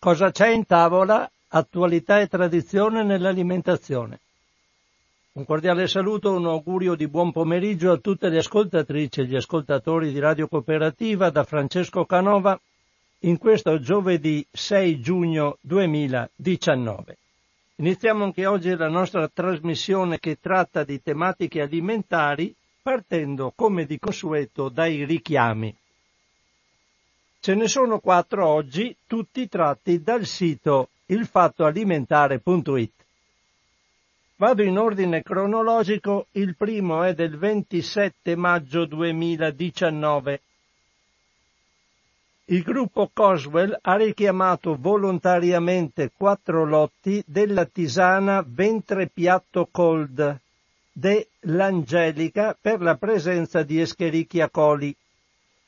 Cosa c'è in tavola? Attualità e tradizione nell'alimentazione. Un cordiale saluto, un augurio di buon pomeriggio a tutte le ascoltatrici e gli ascoltatori di Radio Cooperativa da Francesco Canova in questo giovedì 6 giugno 2019. Iniziamo anche oggi la nostra trasmissione che tratta di tematiche alimentari partendo come di consueto dai richiami. Ce ne sono quattro oggi, tutti tratti dal sito ilfattoalimentare.it. Vado in ordine cronologico, il primo è del 27 maggio 2019. Il gruppo Coswell ha richiamato volontariamente quattro lotti della tisana ventre piatto cold dell'Angelica per la presenza di Escherichia coli.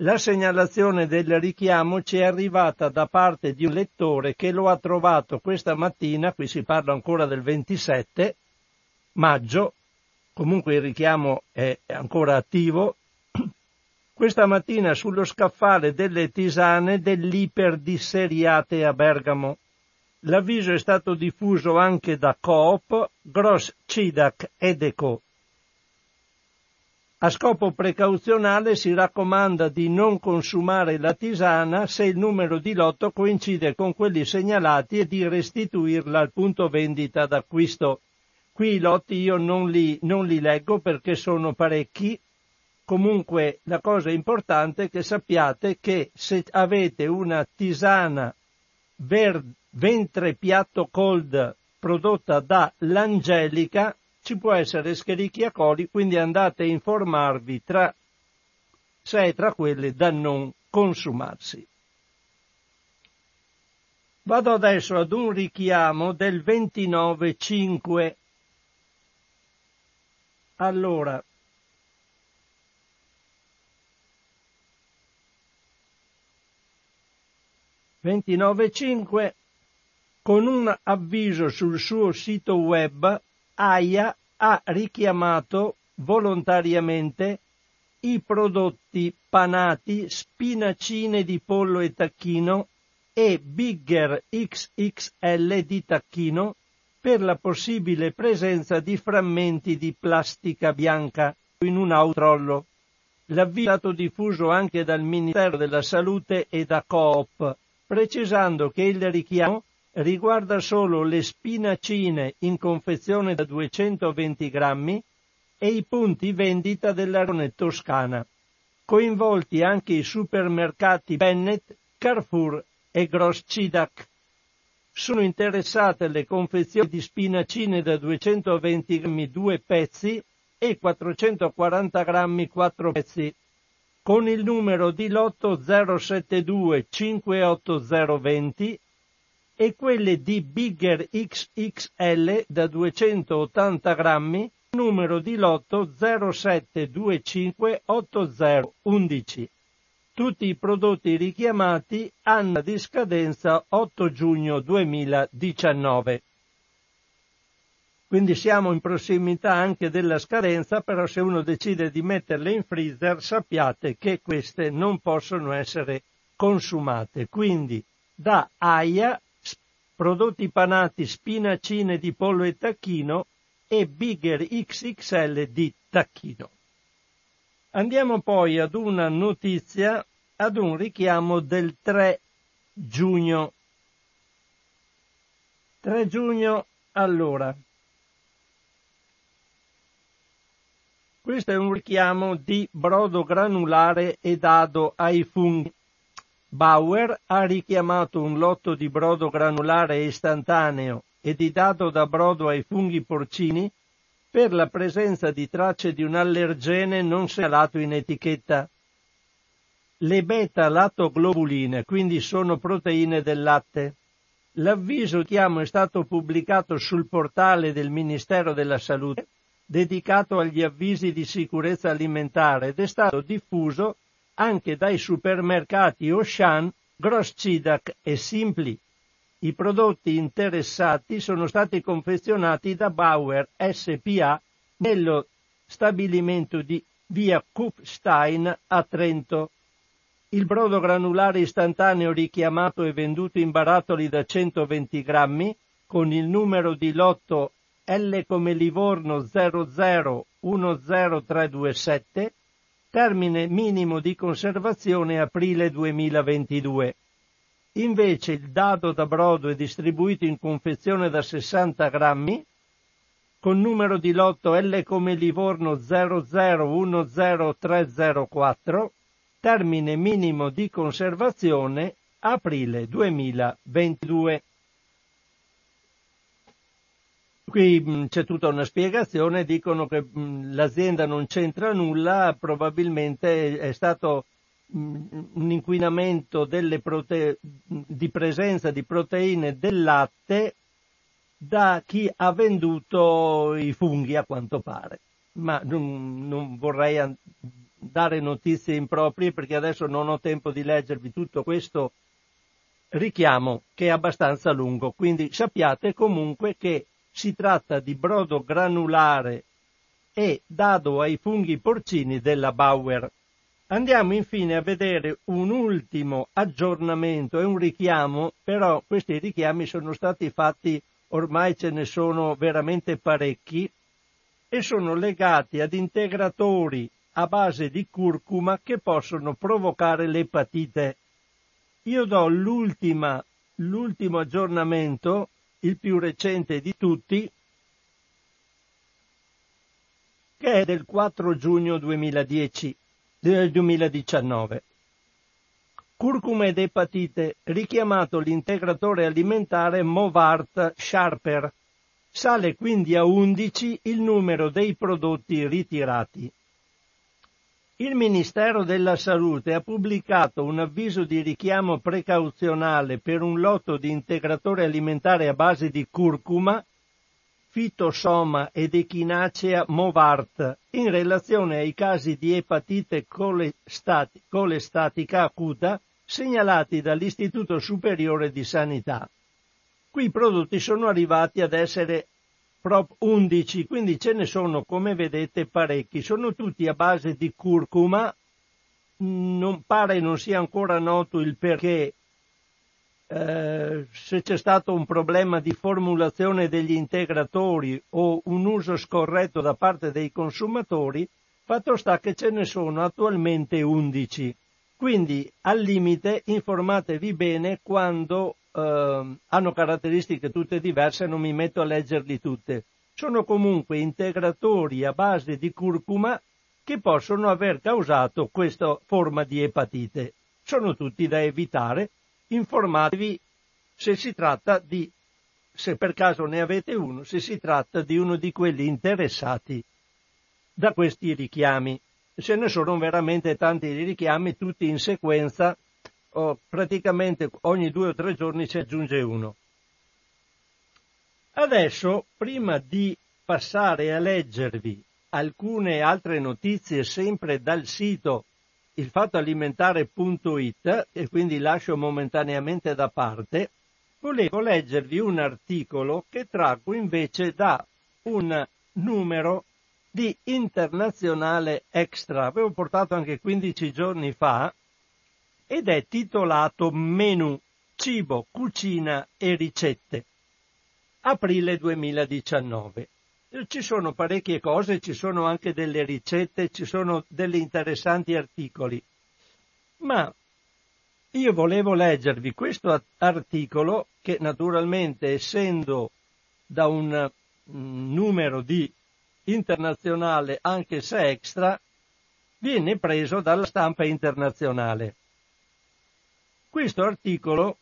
La segnalazione del richiamo ci è arrivata da parte di un lettore che lo ha trovato questa mattina, qui si parla ancora del 27, maggio, comunque il richiamo è ancora attivo, questa mattina sullo scaffale delle tisane dell'iperdisseriate a Bergamo. L'avviso è stato diffuso anche da Coop, Gross Cidac ed Eco. A scopo precauzionale si raccomanda di non consumare la tisana se il numero di lotto coincide con quelli segnalati e di restituirla al punto vendita d'acquisto. Qui i lotti io non li, non li leggo perché sono parecchi. Comunque la cosa importante è che sappiate che se avete una tisana ver- ventre piatto cold prodotta da l'Angelica, ci può essere Escherichia coli, quindi andate a informarvi tra, se è tra quelle da non consumarsi. Vado adesso ad un richiamo del 29.5 allora, ventinove cinque con un avviso sul suo sito web AIA ha richiamato volontariamente i prodotti panati, spinacine di pollo e tacchino e Bigger XXL di tacchino per la possibile presenza di frammenti di plastica bianca in un autrollo. L'avviso è stato diffuso anche dal Ministero della Salute e da Coop, precisando che il richiamo riguarda solo le spinacine in confezione da 220 grammi e i punti vendita della Toscana, coinvolti anche i supermercati Bennett, Carrefour e Gross Cidac sono interessate le confezioni di spinacine da 220 grammi 2 pezzi e 440 grammi 4 pezzi con il numero di lotto 072 58020 e quelle di Bigger XXL da 280 grammi numero di lotto 0725 8011. Tutti i prodotti richiamati hanno di scadenza 8 giugno 2019. Quindi siamo in prossimità anche della scadenza, però se uno decide di metterle in freezer sappiate che queste non possono essere consumate. Quindi da AIA, prodotti panati spinacine di pollo e tacchino e Bigger XXL di tacchino. Andiamo poi ad una notizia, ad un richiamo del 3 giugno. 3 giugno, allora. Questo è un richiamo di brodo granulare e dado ai funghi. Bauer ha richiamato un lotto di brodo granulare istantaneo e di dado da brodo ai funghi porcini per la presenza di tracce di un allergene non segnalato in etichetta. Le beta-latoglobuline quindi sono proteine del latte. L'avviso chiamo è stato pubblicato sul portale del Ministero della Salute dedicato agli avvisi di sicurezza alimentare ed è stato diffuso anche dai supermercati Auchan, Grosscidac e Simpli. I prodotti interessati sono stati confezionati da Bauer SPA nello stabilimento di via Kufstein a Trento. il brodo granulare istantaneo richiamato e venduto in barattoli da 120 grammi con il numero di lotto L come Livorno 0010327, termine minimo di conservazione aprile 2022. Invece il dado da brodo è distribuito in confezione da 60 grammi con numero di lotto L come Livorno 0010304, termine minimo di conservazione aprile 2022. Qui mh, c'è tutta una spiegazione, dicono che mh, l'azienda non c'entra nulla, probabilmente è stato un inquinamento prote... di presenza di proteine del latte da chi ha venduto i funghi a quanto pare. Ma non, non vorrei dare notizie improprie perché adesso non ho tempo di leggervi tutto questo richiamo che è abbastanza lungo. Quindi sappiate comunque che si tratta di brodo granulare e dado ai funghi porcini della Bauer Andiamo infine a vedere un ultimo aggiornamento e un richiamo, però questi richiami sono stati fatti, ormai ce ne sono veramente parecchi, e sono legati ad integratori a base di curcuma che possono provocare l'epatite. Io do l'ultima, l'ultimo aggiornamento, il più recente di tutti, che è del 4 giugno 2010 del 2019. Curcuma ed epatite, richiamato l'integratore alimentare Movart Sharper. Sale quindi a 11 il numero dei prodotti ritirati. Il Ministero della Salute ha pubblicato un avviso di richiamo precauzionale per un lotto di integratore alimentare a base di curcuma fitosoma ed echinacea movart in relazione ai casi di epatite colestatica acuta segnalati dall'Istituto Superiore di Sanità. Qui i prodotti sono arrivati ad essere prop 11, quindi ce ne sono, come vedete, parecchi. Sono tutti a base di curcuma. Non pare non sia ancora noto il perché eh, se c'è stato un problema di formulazione degli integratori o un uso scorretto da parte dei consumatori, fatto sta che ce ne sono attualmente 11. Quindi al limite informatevi bene quando eh, hanno caratteristiche tutte diverse, non mi metto a leggerli tutte. Sono comunque integratori a base di curcuma che possono aver causato questa forma di epatite. Sono tutti da evitare informatevi se si tratta di, se per caso ne avete uno, se si tratta di uno di quelli interessati da questi richiami. Ce ne sono veramente tanti richiami, tutti in sequenza, oh, praticamente ogni due o tre giorni si aggiunge uno. Adesso, prima di passare a leggervi alcune altre notizie sempre dal sito il fatto alimentare.it, e quindi lascio momentaneamente da parte, volevo leggervi un articolo che traggo invece da un numero di Internazionale Extra. Avevo portato anche 15 giorni fa ed è titolato Menù, cibo, cucina e ricette. Aprile 2019 ci sono parecchie cose, ci sono anche delle ricette, ci sono degli interessanti articoli. Ma io volevo leggervi questo articolo che naturalmente essendo da un numero di internazionale anche se extra viene preso dalla stampa internazionale. Questo articolo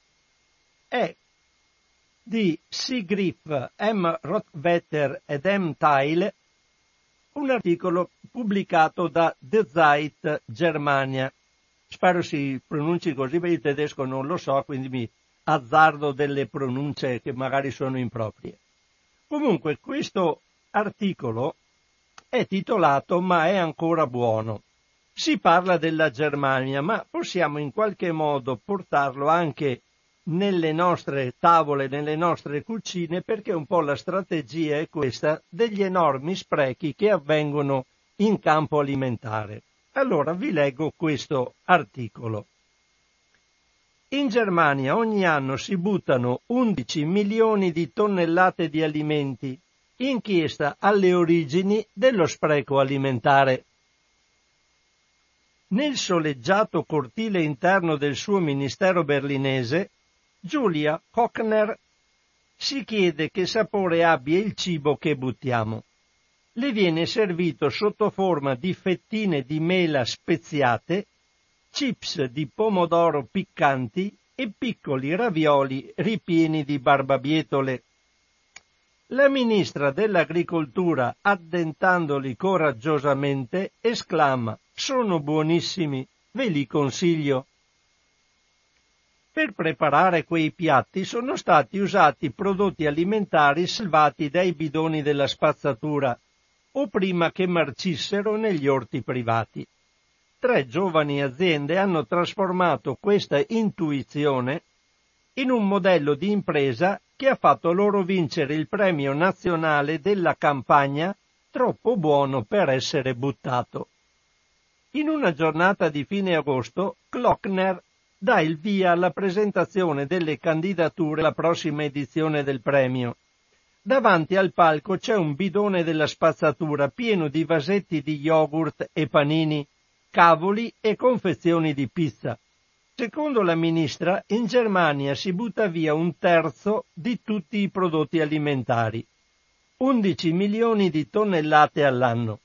è di Sigriff, M. Rothwetter ed M. Tile, un articolo pubblicato da The Zeit Germania. Spero si pronunci così, perché il tedesco non lo so, quindi mi azzardo delle pronunce che magari sono improprie. Comunque, questo articolo è titolato Ma è ancora buono. Si parla della Germania, ma possiamo in qualche modo portarlo anche nelle nostre tavole, nelle nostre cucine, perché un po' la strategia è questa degli enormi sprechi che avvengono in campo alimentare. Allora vi leggo questo articolo. In Germania ogni anno si buttano 11 milioni di tonnellate di alimenti, inchiesta alle origini dello spreco alimentare. Nel soleggiato cortile interno del suo ministero berlinese, Giulia Hochner si chiede che sapore abbia il cibo che buttiamo. Le viene servito sotto forma di fettine di mela speziate chips di pomodoro piccanti e piccoli ravioli ripieni di barbabietole. La ministra dell'agricoltura, addentandoli coraggiosamente, esclama Sono buonissimi, ve li consiglio. Per preparare quei piatti sono stati usati prodotti alimentari salvati dai bidoni della spazzatura o prima che marcissero negli orti privati tre giovani aziende hanno trasformato questa intuizione in un modello di impresa che ha fatto loro vincere il premio nazionale della campagna troppo buono per essere buttato. In una giornata di fine agosto, Klockner dà il via alla presentazione delle candidature alla prossima edizione del premio. Davanti al palco c'è un bidone della spazzatura pieno di vasetti di yogurt e panini cavoli e confezioni di pizza. Secondo la ministra, in Germania si butta via un terzo di tutti i prodotti alimentari. 11 milioni di tonnellate all'anno.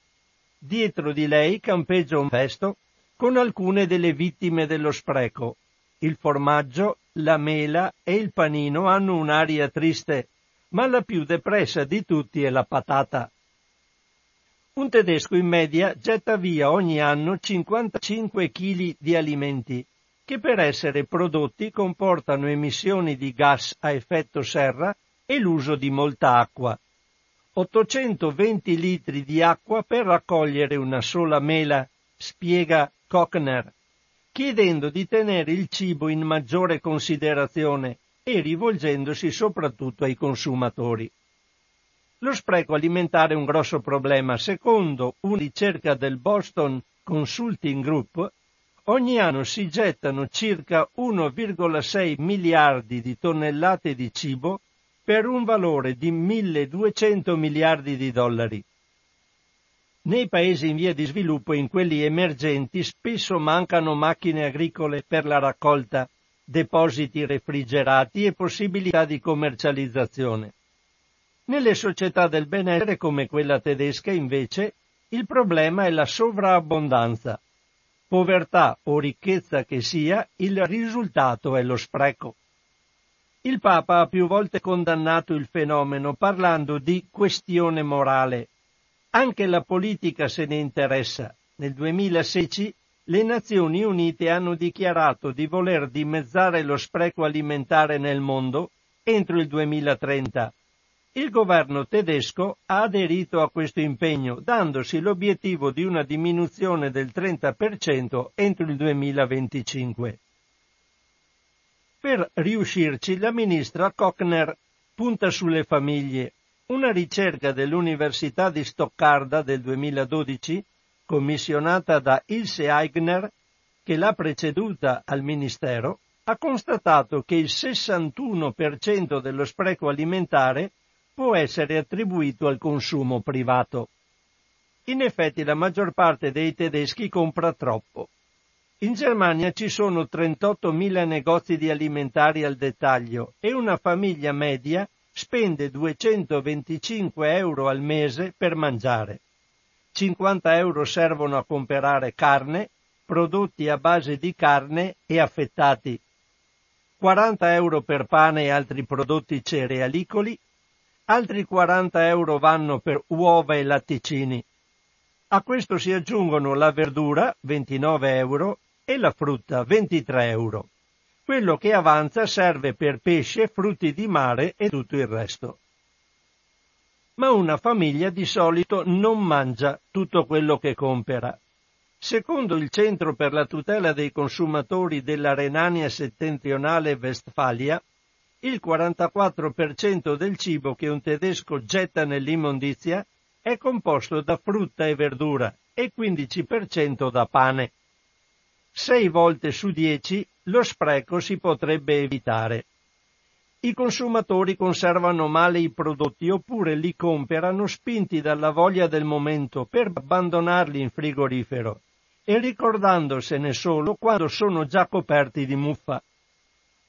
Dietro di lei campeggia un festo con alcune delle vittime dello spreco. Il formaggio, la mela e il panino hanno un'aria triste, ma la più depressa di tutti è la patata. Un tedesco in media getta via ogni anno 55 kg di alimenti, che per essere prodotti comportano emissioni di gas a effetto serra e l'uso di molta acqua. 820 litri di acqua per raccogliere una sola mela, spiega Kochner, chiedendo di tenere il cibo in maggiore considerazione e rivolgendosi soprattutto ai consumatori. Lo spreco alimentare è un grosso problema. Secondo una ricerca del Boston Consulting Group, ogni anno si gettano circa 1,6 miliardi di tonnellate di cibo per un valore di 1200 miliardi di dollari. Nei paesi in via di sviluppo e in quelli emergenti spesso mancano macchine agricole per la raccolta, depositi refrigerati e possibilità di commercializzazione. Nelle società del benessere come quella tedesca, invece, il problema è la sovrabbondanza. Povertà o ricchezza che sia, il risultato è lo spreco. Il Papa ha più volte condannato il fenomeno parlando di questione morale. Anche la politica se ne interessa. Nel 2016 le Nazioni Unite hanno dichiarato di voler dimezzare lo spreco alimentare nel mondo entro il 2030 il governo tedesco ha aderito a questo impegno, dandosi l'obiettivo di una diminuzione del 30% entro il 2025. Per riuscirci, la ministra Kochner punta sulle famiglie. Una ricerca dell'Università di Stoccarda del 2012, commissionata da Ilse Aigner, che l'ha preceduta al Ministero, ha constatato che il 61% dello spreco alimentare può essere attribuito al consumo privato. In effetti la maggior parte dei tedeschi compra troppo. In Germania ci sono 38.000 negozi di alimentari al dettaglio e una famiglia media spende 225 euro al mese per mangiare. 50 euro servono a comprare carne, prodotti a base di carne e affettati. 40 euro per pane e altri prodotti cerealicoli altri 40 euro vanno per uova e latticini. A questo si aggiungono la verdura, 29 euro, e la frutta, 23 euro. Quello che avanza serve per pesce, frutti di mare e tutto il resto. Ma una famiglia di solito non mangia tutto quello che compera. Secondo il Centro per la tutela dei consumatori della Renania settentrionale Westfalia, il 44% del cibo che un tedesco getta nell'immondizia è composto da frutta e verdura e 15% da pane. Sei volte su dieci lo spreco si potrebbe evitare. I consumatori conservano male i prodotti oppure li comprano spinti dalla voglia del momento per abbandonarli in frigorifero e ricordandosene solo quando sono già coperti di muffa.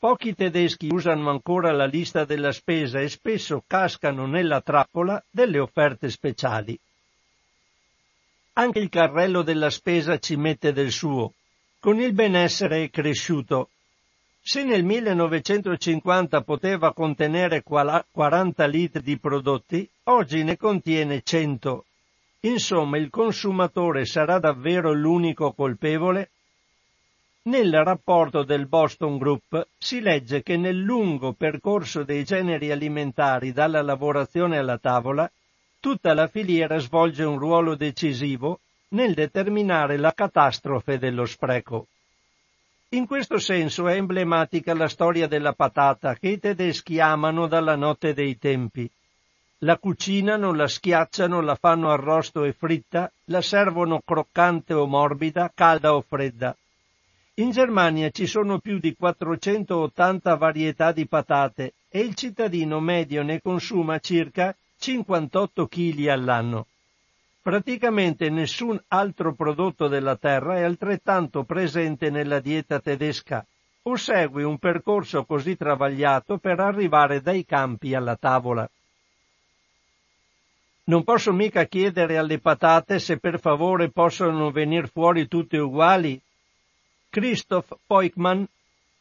Pochi tedeschi usano ancora la lista della spesa e spesso cascano nella trappola delle offerte speciali. Anche il carrello della spesa ci mette del suo. Con il benessere cresciuto. Se nel 1950 poteva contenere 40 litri di prodotti, oggi ne contiene 100. Insomma, il consumatore sarà davvero l'unico colpevole? Nel rapporto del Boston Group si legge che nel lungo percorso dei generi alimentari dalla lavorazione alla tavola, tutta la filiera svolge un ruolo decisivo nel determinare la catastrofe dello spreco. In questo senso è emblematica la storia della patata che i tedeschi amano dalla notte dei tempi. La cucinano, la schiacciano, la fanno arrosto e fritta, la servono croccante o morbida, calda o fredda. In Germania ci sono più di 480 varietà di patate e il cittadino medio ne consuma circa 58 kg all'anno. Praticamente nessun altro prodotto della terra è altrettanto presente nella dieta tedesca o segue un percorso così travagliato per arrivare dai campi alla tavola. Non posso mica chiedere alle patate se per favore possono venire fuori tutte uguali. Christoph Poikman,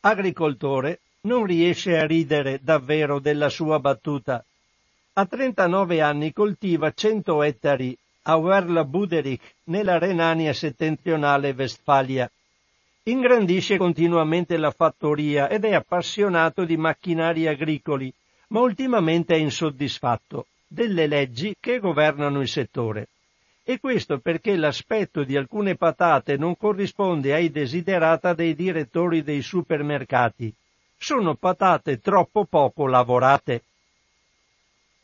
agricoltore, non riesce a ridere davvero della sua battuta. A 39 anni coltiva 100 ettari a Werla Buderich, nella Renania settentrionale Westfalia. Ingrandisce continuamente la fattoria ed è appassionato di macchinari agricoli, ma ultimamente è insoddisfatto delle leggi che governano il settore. E questo perché l'aspetto di alcune patate non corrisponde ai desiderata dei direttori dei supermercati. Sono patate troppo poco lavorate.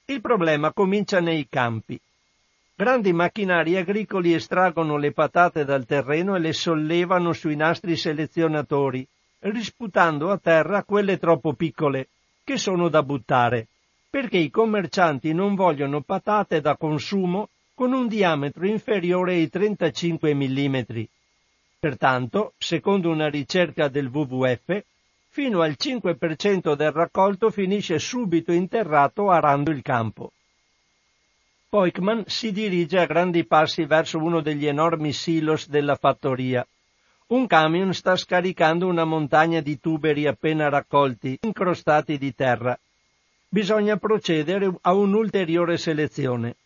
Il problema comincia nei campi. Grandi macchinari agricoli estraggono le patate dal terreno e le sollevano sui nastri selezionatori, risputando a terra quelle troppo piccole, che sono da buttare, perché i commercianti non vogliono patate da consumo con un diametro inferiore ai 35 mm. Pertanto, secondo una ricerca del WWF, fino al 5% del raccolto finisce subito interrato arando il campo. Poikman si dirige a grandi passi verso uno degli enormi silos della fattoria. Un camion sta scaricando una montagna di tuberi appena raccolti, incrostati di terra. Bisogna procedere a un'ulteriore selezione.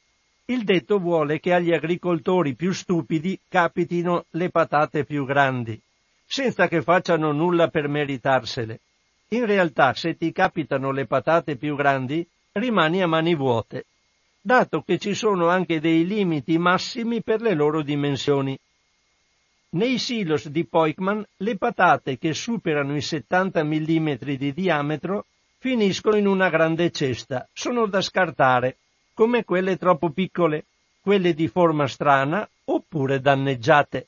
Il detto vuole che agli agricoltori più stupidi capitino le patate più grandi, senza che facciano nulla per meritarsele. In realtà, se ti capitano le patate più grandi, rimani a mani vuote dato che ci sono anche dei limiti massimi per le loro dimensioni. Nei silos di Poikman le patate che superano i 70 mm di diametro finiscono in una grande cesta, sono da scartare, come quelle troppo piccole, quelle di forma strana oppure danneggiate.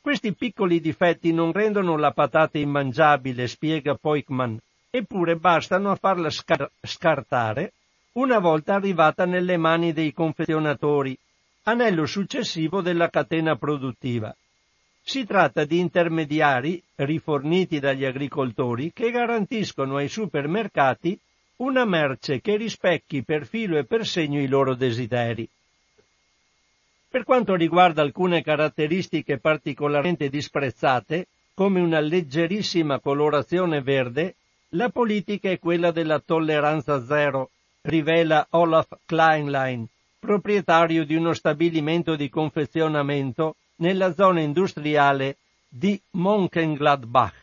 Questi piccoli difetti non rendono la patata immangiabile, spiega Poikman, eppure bastano a farla scar- scartare una volta arrivata nelle mani dei confezionatori, anello successivo della catena produttiva. Si tratta di intermediari riforniti dagli agricoltori che garantiscono ai supermercati una merce che rispecchi per filo e per segno i loro desideri. Per quanto riguarda alcune caratteristiche particolarmente disprezzate, come una leggerissima colorazione verde, la politica è quella della tolleranza zero, rivela Olaf Kleinlein, proprietario di uno stabilimento di confezionamento nella zona industriale di Mönchengladbach.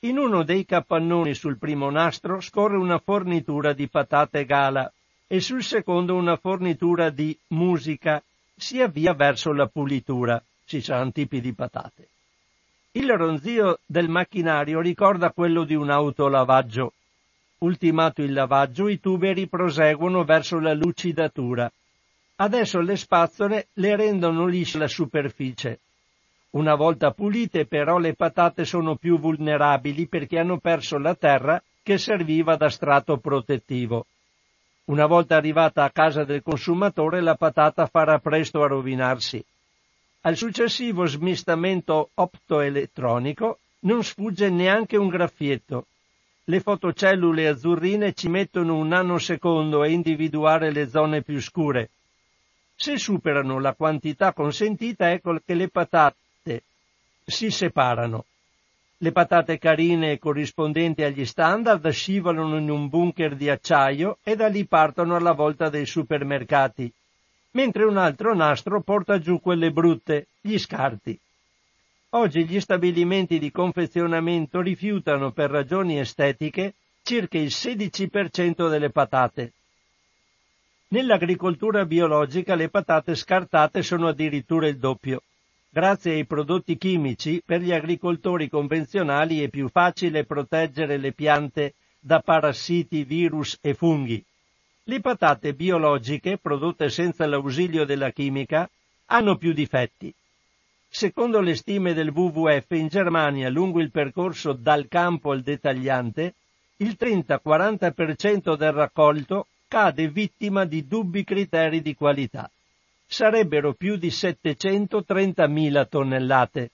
In uno dei capannoni sul primo nastro scorre una fornitura di patate gala e sul secondo una fornitura di musica. Si avvia verso la pulitura. Ci saranno tipi di patate. Il ronzio del macchinario ricorda quello di un autolavaggio Ultimato il lavaggio, i tuberi proseguono verso la lucidatura. Adesso le spazzole le rendono liscia la superficie. Una volta pulite però le patate sono più vulnerabili perché hanno perso la terra che serviva da strato protettivo. Una volta arrivata a casa del consumatore la patata farà presto a rovinarsi. Al successivo smistamento optoelettronico non sfugge neanche un graffietto. Le fotocellule azzurrine ci mettono un nanosecondo a individuare le zone più scure. Se superano la quantità consentita ecco che le patate si separano. Le patate carine corrispondenti agli standard scivolano in un bunker di acciaio e da lì partono alla volta dei supermercati mentre un altro nastro porta giù quelle brutte, gli scarti. Oggi gli stabilimenti di confezionamento rifiutano per ragioni estetiche circa il 16% delle patate. Nell'agricoltura biologica le patate scartate sono addirittura il doppio. Grazie ai prodotti chimici, per gli agricoltori convenzionali è più facile proteggere le piante da parassiti, virus e funghi. Le patate biologiche, prodotte senza l'ausilio della chimica, hanno più difetti. Secondo le stime del WWF in Germania lungo il percorso dal campo al dettagliante, il 30-40% del raccolto cade vittima di dubbi criteri di qualità. Sarebbero più di 730.000 tonnellate.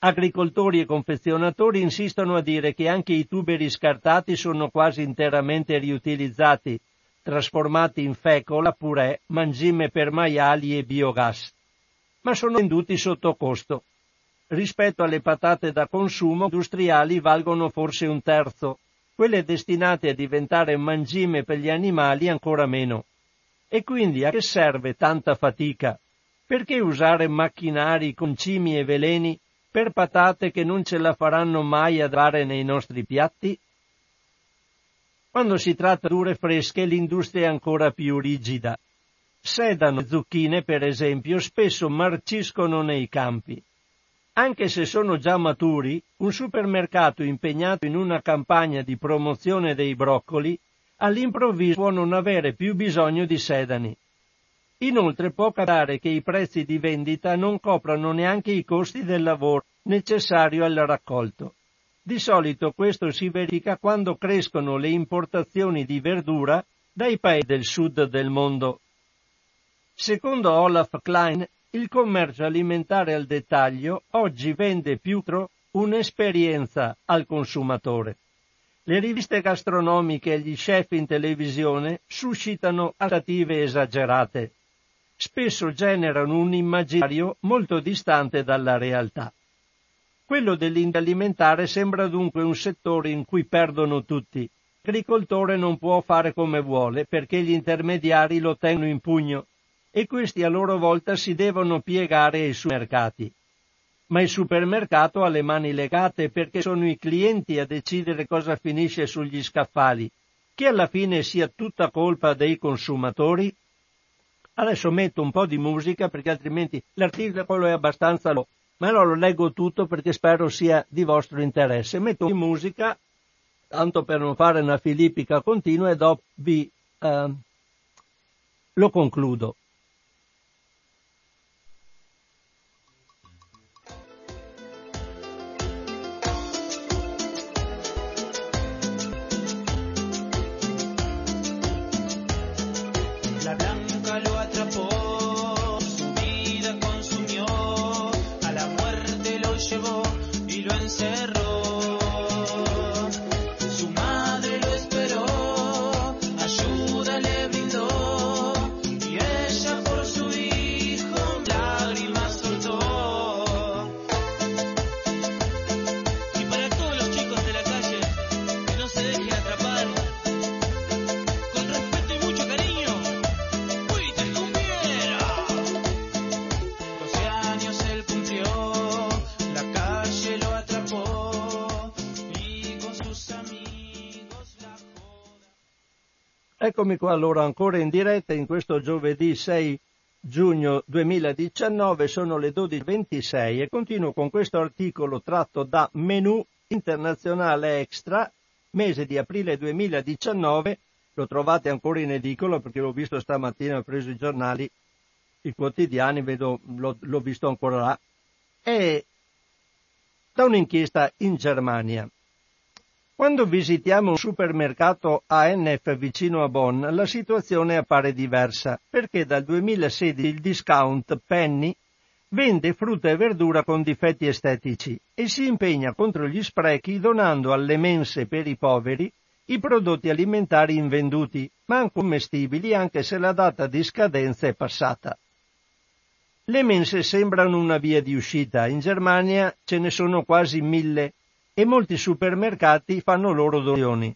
Agricoltori e confezionatori insistono a dire che anche i tuberi scartati sono quasi interamente riutilizzati, trasformati in fecola, purè, mangime per maiali e biogas. Ma sono venduti sotto costo. Rispetto alle patate da consumo industriali valgono forse un terzo, quelle destinate a diventare mangime per gli animali ancora meno. E quindi a che serve tanta fatica? Perché usare macchinari con cimi e veleni per patate che non ce la faranno mai a dare nei nostri piatti? Quando si tratta di dure fresche l'industria è ancora più rigida. Sedano e zucchine, per esempio, spesso marciscono nei campi. Anche se sono già maturi, un supermercato impegnato in una campagna di promozione dei broccoli all'improvviso può non avere più bisogno di sedani. Inoltre può capitare che i prezzi di vendita non coprano neanche i costi del lavoro necessario al raccolto. Di solito questo si verifica quando crescono le importazioni di verdura dai paesi del sud del mondo. Secondo Olaf Klein, il commercio alimentare al dettaglio oggi vende più un'esperienza al consumatore. Le riviste gastronomiche e gli chef in televisione suscitano aspettative esagerate spesso generano un immaginario molto distante dalla realtà. Quello dell'alimentare sembra dunque un settore in cui perdono tutti. L'agricoltore non può fare come vuole perché gli intermediari lo tengono in pugno e questi a loro volta si devono piegare ai supermercati. Ma il supermercato ha le mani legate perché sono i clienti a decidere cosa finisce sugli scaffali, che alla fine sia tutta colpa dei consumatori Adesso metto un po' di musica perché altrimenti l'articolo è abbastanza lungo, ma allora lo leggo tutto perché spero sia di vostro interesse. Metto di musica, tanto per non fare una filippica continua e dopo vi eh, lo concludo. Eccomi qua allora ancora in diretta in questo giovedì 6 giugno 2019, sono le 12.26 e continuo con questo articolo tratto da Menù Internazionale Extra, mese di aprile 2019, lo trovate ancora in edicola perché l'ho visto stamattina, ho preso i giornali, i quotidiani, vedo, l'ho, l'ho visto ancora là, è da un'inchiesta in Germania. Quando visitiamo un supermercato ANF vicino a Bonn, la situazione appare diversa, perché dal 2016 il discount Penny vende frutta e verdura con difetti estetici e si impegna contro gli sprechi donando alle mense per i poveri i prodotti alimentari invenduti, ma commestibili anche se la data di scadenza è passata. Le mense sembrano una via di uscita, in Germania ce ne sono quasi mille e molti supermercati fanno loro donazioni.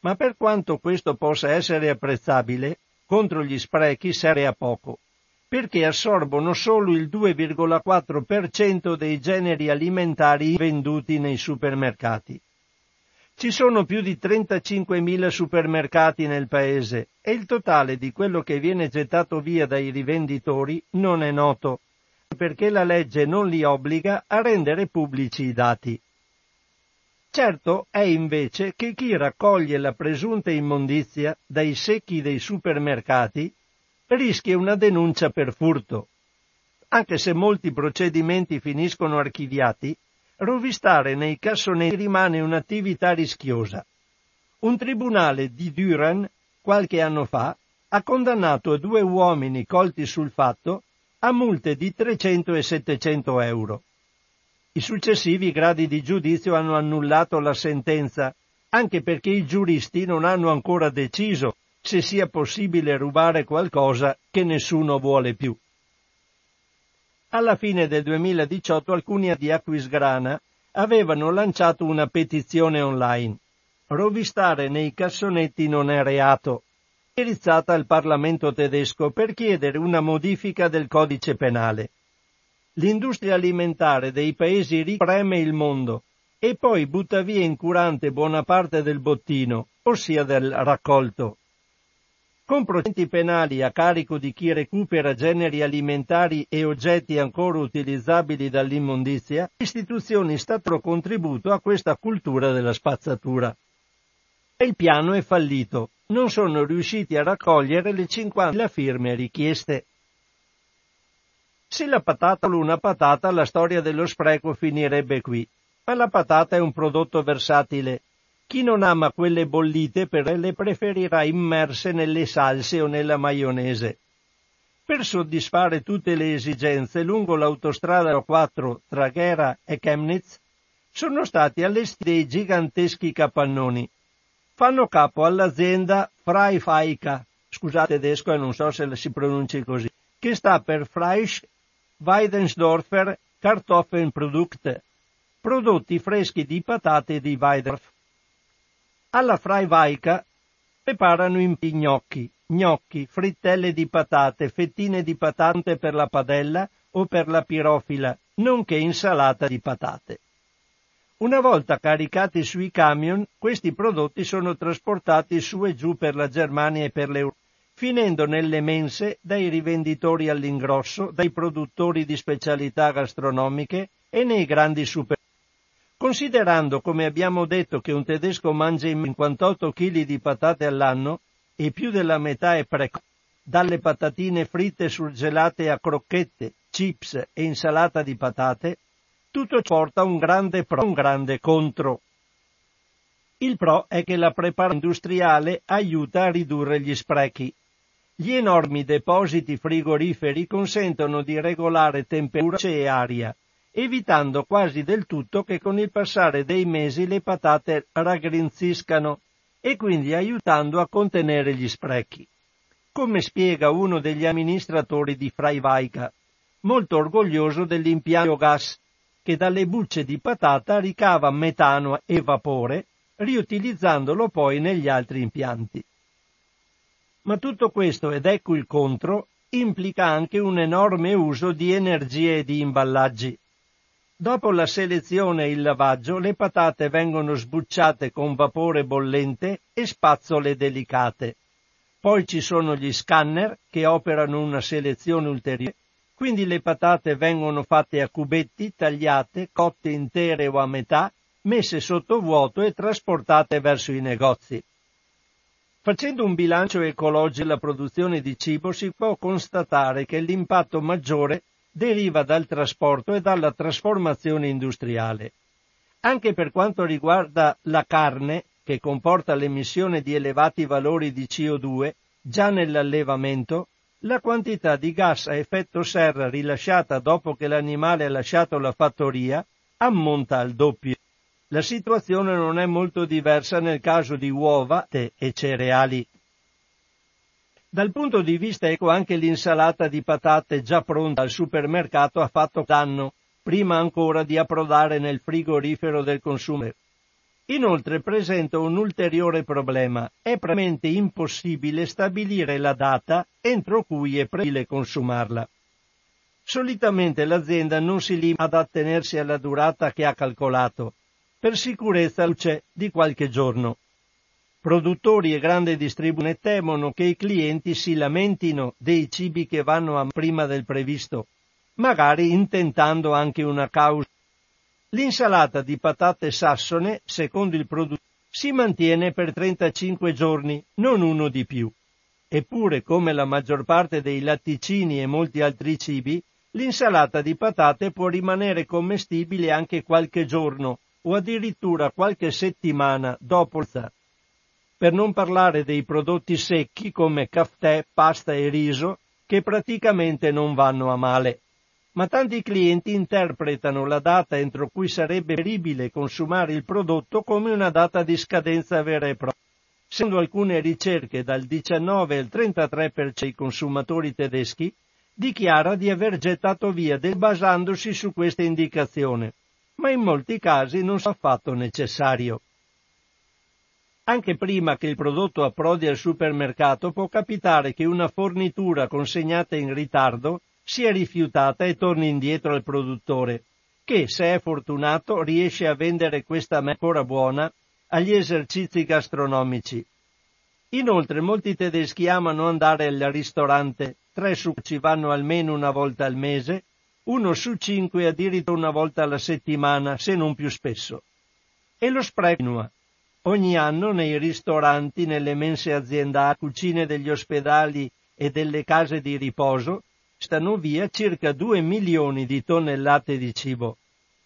Ma per quanto questo possa essere apprezzabile, contro gli sprechi serve a poco perché assorbono solo il 2,4% dei generi alimentari venduti nei supermercati. Ci sono più di 35.000 supermercati nel paese e il totale di quello che viene gettato via dai rivenditori non è noto, perché la legge non li obbliga a rendere pubblici i dati. Certo è invece che chi raccoglie la presunta immondizia dai secchi dei supermercati rischia una denuncia per furto. Anche se molti procedimenti finiscono archiviati, rovistare nei cassonetti rimane un'attività rischiosa. Un tribunale di Düren, qualche anno fa, ha condannato due uomini colti sul fatto a multe di 300 e 700 euro. I successivi gradi di giudizio hanno annullato la sentenza, anche perché i giuristi non hanno ancora deciso se sia possibile rubare qualcosa che nessuno vuole più. Alla fine del 2018 alcuni di Aquisgrana avevano lanciato una petizione online. Rovistare nei cassonetti non è reato. Indirizzata al Parlamento tedesco per chiedere una modifica del codice penale. L'industria alimentare dei paesi ricchi preme il mondo e poi butta via incurante buona parte del bottino, ossia del raccolto con procenti penali a carico di chi recupera generi alimentari e oggetti ancora utilizzabili dall'immondizia, le istituzioni statano contributo a questa cultura della spazzatura. E il piano è fallito, non sono riusciti a raccogliere le 50.000 firme richieste. Se la patata una patata, la storia dello spreco finirebbe qui, ma la patata è un prodotto versatile chi non ama quelle bollite per le preferirà immerse nelle salse o nella maionese. Per soddisfare tutte le esigenze lungo l'autostrada 4 tra Gera e Chemnitz sono stati allestiti dei giganteschi capannoni. Fanno capo all'azienda Freifaika, scusate tedesco e non so se si pronunci così, che sta per Freisch Weidensdorfer Kartoffelprodukt, prodotti freschi di patate di Weidorf. Alla Freiweica preparano i gnocchi, gnocchi, frittelle di patate, fettine di patate per la padella o per la pirofila, nonché insalata di patate. Una volta caricati sui camion, questi prodotti sono trasportati su e giù per la Germania e per l'Europa, finendo nelle mense dai rivenditori all'ingrosso, dai produttori di specialità gastronomiche e nei grandi supermercati. Considerando, come abbiamo detto, che un tedesco mangia 58 kg di patate all'anno e più della metà è precoce, dalle patatine fritte surgelate a crocchette, chips e insalata di patate, tutto porta un grande pro e un grande contro. Il pro è che la preparazione industriale aiuta a ridurre gli sprechi. Gli enormi depositi frigoriferi consentono di regolare temperatura e aria, evitando quasi del tutto che con il passare dei mesi le patate raggrinziscano e quindi aiutando a contenere gli sprechi. Come spiega uno degli amministratori di Freiweiga, molto orgoglioso dell'impianto gas che dalle bucce di patata ricava metano e vapore, riutilizzandolo poi negli altri impianti. Ma tutto questo, ed ecco il contro, implica anche un enorme uso di energie e di imballaggi. Dopo la selezione e il lavaggio, le patate vengono sbucciate con vapore bollente e spazzole delicate. Poi ci sono gli scanner che operano una selezione ulteriore, quindi le patate vengono fatte a cubetti, tagliate, cotte intere o a metà, messe sotto vuoto e trasportate verso i negozi. Facendo un bilancio ecologico della produzione di cibo si può constatare che l'impatto maggiore deriva dal trasporto e dalla trasformazione industriale. Anche per quanto riguarda la carne, che comporta l'emissione di elevati valori di CO2 già nell'allevamento, la quantità di gas a effetto serra rilasciata dopo che l'animale ha lasciato la fattoria ammonta al doppio. La situazione non è molto diversa nel caso di uova e cereali. Dal punto di vista eco anche l'insalata di patate già pronta al supermercato ha fatto danno, prima ancora di approdare nel frigorifero del consumatore. Inoltre presenta un ulteriore problema. È praticamente impossibile stabilire la data entro cui è preferibile consumarla. Solitamente l'azienda non si limita ad attenersi alla durata che ha calcolato. Per sicurezza luce di qualche giorno. Produttori e grandi distributori temono che i clienti si lamentino dei cibi che vanno a prima del previsto, magari intentando anche una causa L'insalata di patate sassone, secondo il produttore, si mantiene per 35 giorni, non uno di più. Eppure, come la maggior parte dei latticini e molti altri cibi, l'insalata di patate può rimanere commestibile anche qualche giorno o addirittura qualche settimana dopo il Per non parlare dei prodotti secchi come caffè, pasta e riso, che praticamente non vanno a male. Ma tanti clienti interpretano la data entro cui sarebbe preferibile consumare il prodotto come una data di scadenza vera e propria. Secondo alcune ricerche dal 19 al 33% dei consumatori tedeschi dichiara di aver gettato via del basandosi su questa indicazione, ma in molti casi non è affatto necessario. Anche prima che il prodotto approdi al supermercato può capitare che una fornitura consegnata in ritardo sia rifiutata e torni indietro al produttore, che, se è fortunato, riesce a vendere questa ancora buona agli esercizi gastronomici. Inoltre molti tedeschi amano andare al ristorante, tre su ci vanno almeno una volta al mese, uno su cinque addirittura una volta alla settimana, se non più spesso. E lo spreco continua. Ogni anno nei ristoranti, nelle mense aziendali, cucine degli ospedali e delle case di riposo stanno via circa 2 milioni di tonnellate di cibo.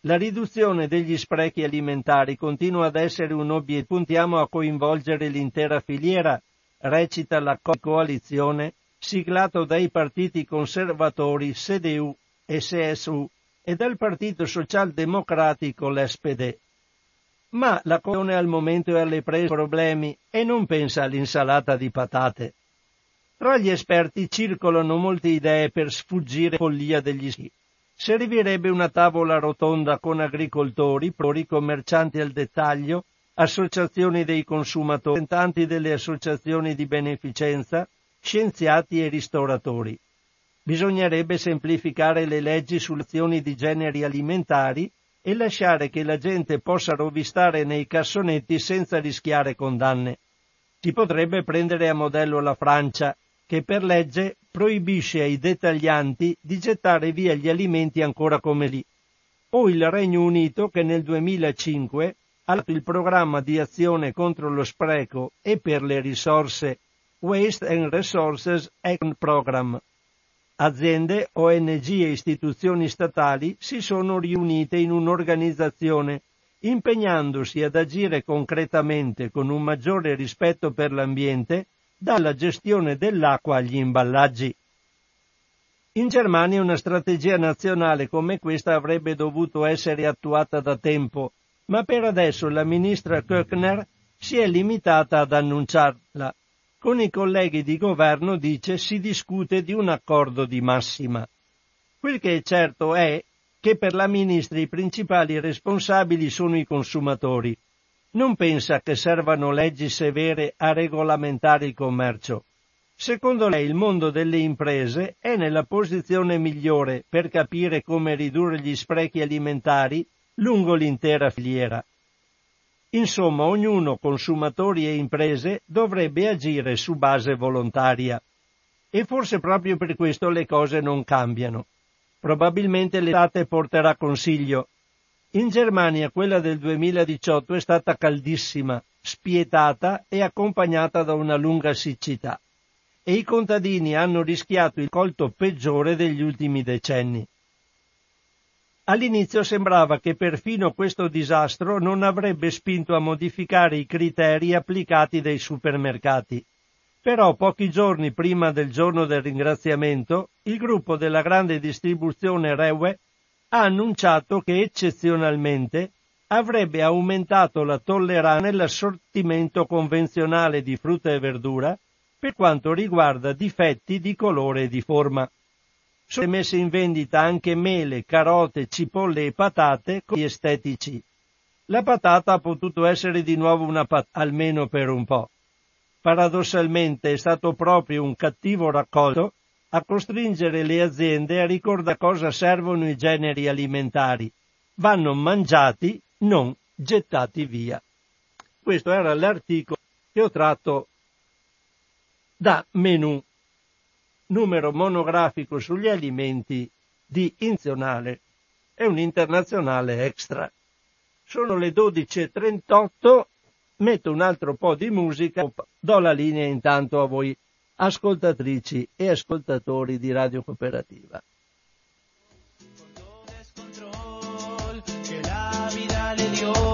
La riduzione degli sprechi alimentari continua ad essere un obiettivo. Puntiamo a coinvolgere l'intera filiera, recita la coalizione siglato dai partiti conservatori CDU CSU e dal Partito Socialdemocratico l'SPD. Ma la coalizione al momento è alle prese problemi e non pensa all'insalata di patate. Tra gli esperti circolano molte idee per sfuggire follia degli schi. Servirebbe una tavola rotonda con agricoltori, prori, commercianti al dettaglio, associazioni dei consumatori, rappresentanti delle associazioni di beneficenza, scienziati e ristoratori. Bisognerebbe semplificare le leggi sulle azioni di generi alimentari e lasciare che la gente possa rovistare nei cassonetti senza rischiare condanne. Si potrebbe prendere a modello la Francia, che per legge proibisce ai dettaglianti di gettare via gli alimenti ancora come lì, o il Regno Unito che nel 2005 ha dato il programma di azione contro lo spreco e per le risorse Waste and Resources Action Program. Aziende, ONG e istituzioni statali si sono riunite in un'organizzazione impegnandosi ad agire concretamente con un maggiore rispetto per l'ambiente dalla gestione dell'acqua agli imballaggi. In Germania una strategia nazionale come questa avrebbe dovuto essere attuata da tempo, ma per adesso la ministra Köchner si è limitata ad annunciarla. Con i colleghi di governo dice si discute di un accordo di massima. Quel che è certo è che per la ministra i principali responsabili sono i consumatori, non pensa che servano leggi severe a regolamentare il commercio. Secondo lei il mondo delle imprese è nella posizione migliore per capire come ridurre gli sprechi alimentari lungo l'intera filiera. Insomma, ognuno, consumatori e imprese, dovrebbe agire su base volontaria. E forse proprio per questo le cose non cambiano. Probabilmente l'estate porterà consiglio, in Germania quella del 2018 è stata caldissima, spietata e accompagnata da una lunga siccità e i contadini hanno rischiato il colto peggiore degli ultimi decenni. All'inizio sembrava che perfino questo disastro non avrebbe spinto a modificare i criteri applicati dai supermercati. Però pochi giorni prima del giorno del ringraziamento, il gruppo della grande distribuzione Rewe ha annunciato che eccezionalmente avrebbe aumentato la tolleranza nell'assortimento convenzionale di frutta e verdura per quanto riguarda difetti di colore e di forma sono messe in vendita anche mele, carote, cipolle e patate con gli estetici. La patata ha potuto essere di nuovo una patata, almeno per un po'. Paradossalmente è stato proprio un cattivo raccolto a costringere le aziende a ricordare cosa servono i generi alimentari. Vanno mangiati, non gettati via. Questo era l'articolo che ho tratto da Menù numero monografico sugli alimenti di Inzionale e un internazionale extra. Sono le 12.38, metto un altro po' di musica, do la linea intanto a voi ascoltatrici e ascoltatori di Radio Cooperativa. Che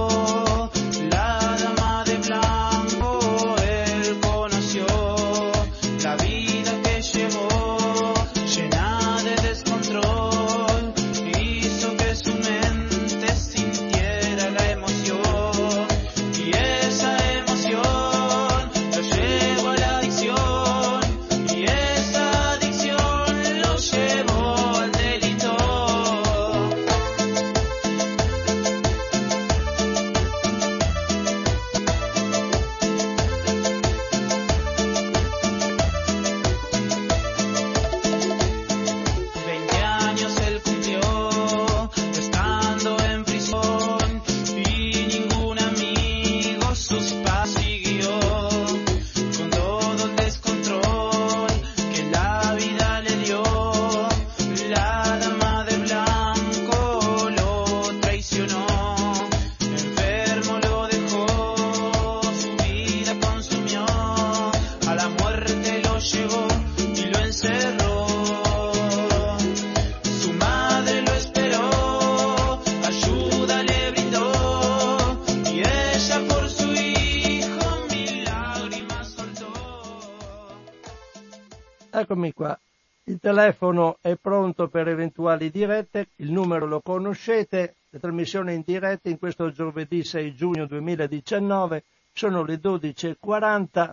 Eccomi qua. Il telefono è pronto per eventuali dirette, il numero lo conoscete, la trasmissione in diretta in questo giovedì 6 giugno 2019 sono le 12.40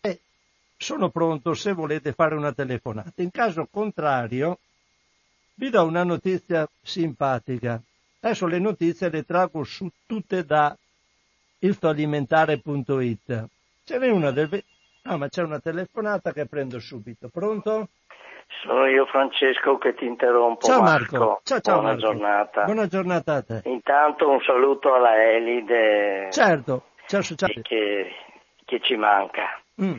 e sono pronto se volete fare una telefonata. In caso contrario vi do una notizia simpatica. Adesso le notizie le trago su tutte da iltoalimentare.it. Ce n'è una del Ah, ma c'è una telefonata che prendo subito. Pronto? Sono io Francesco che ti interrompo. Ciao Marco. Marco. Ciao, ciao Buona Marco. giornata. Buona giornata a te. Intanto un saluto alla Elide. Certo, ciao sociale. Che, che ci manca. Mm.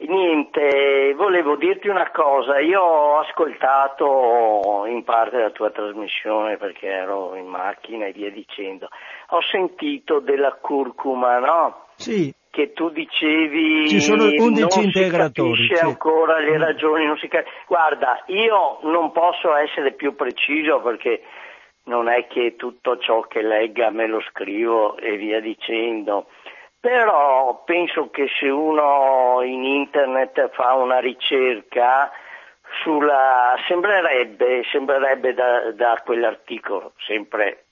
Niente, volevo dirti una cosa, io ho ascoltato in parte la tua trasmissione perché ero in macchina e via dicendo, ho sentito della curcuma, no? Sì che tu dicevi ci sono 11 non si capisce sì. ancora le mm. ragioni non si capisce. guarda io non posso essere più preciso perché non è che tutto ciò che legga me lo scrivo e via dicendo però penso che se uno in internet fa una ricerca sulla sembrerebbe, sembrerebbe da, da quell'articolo sempre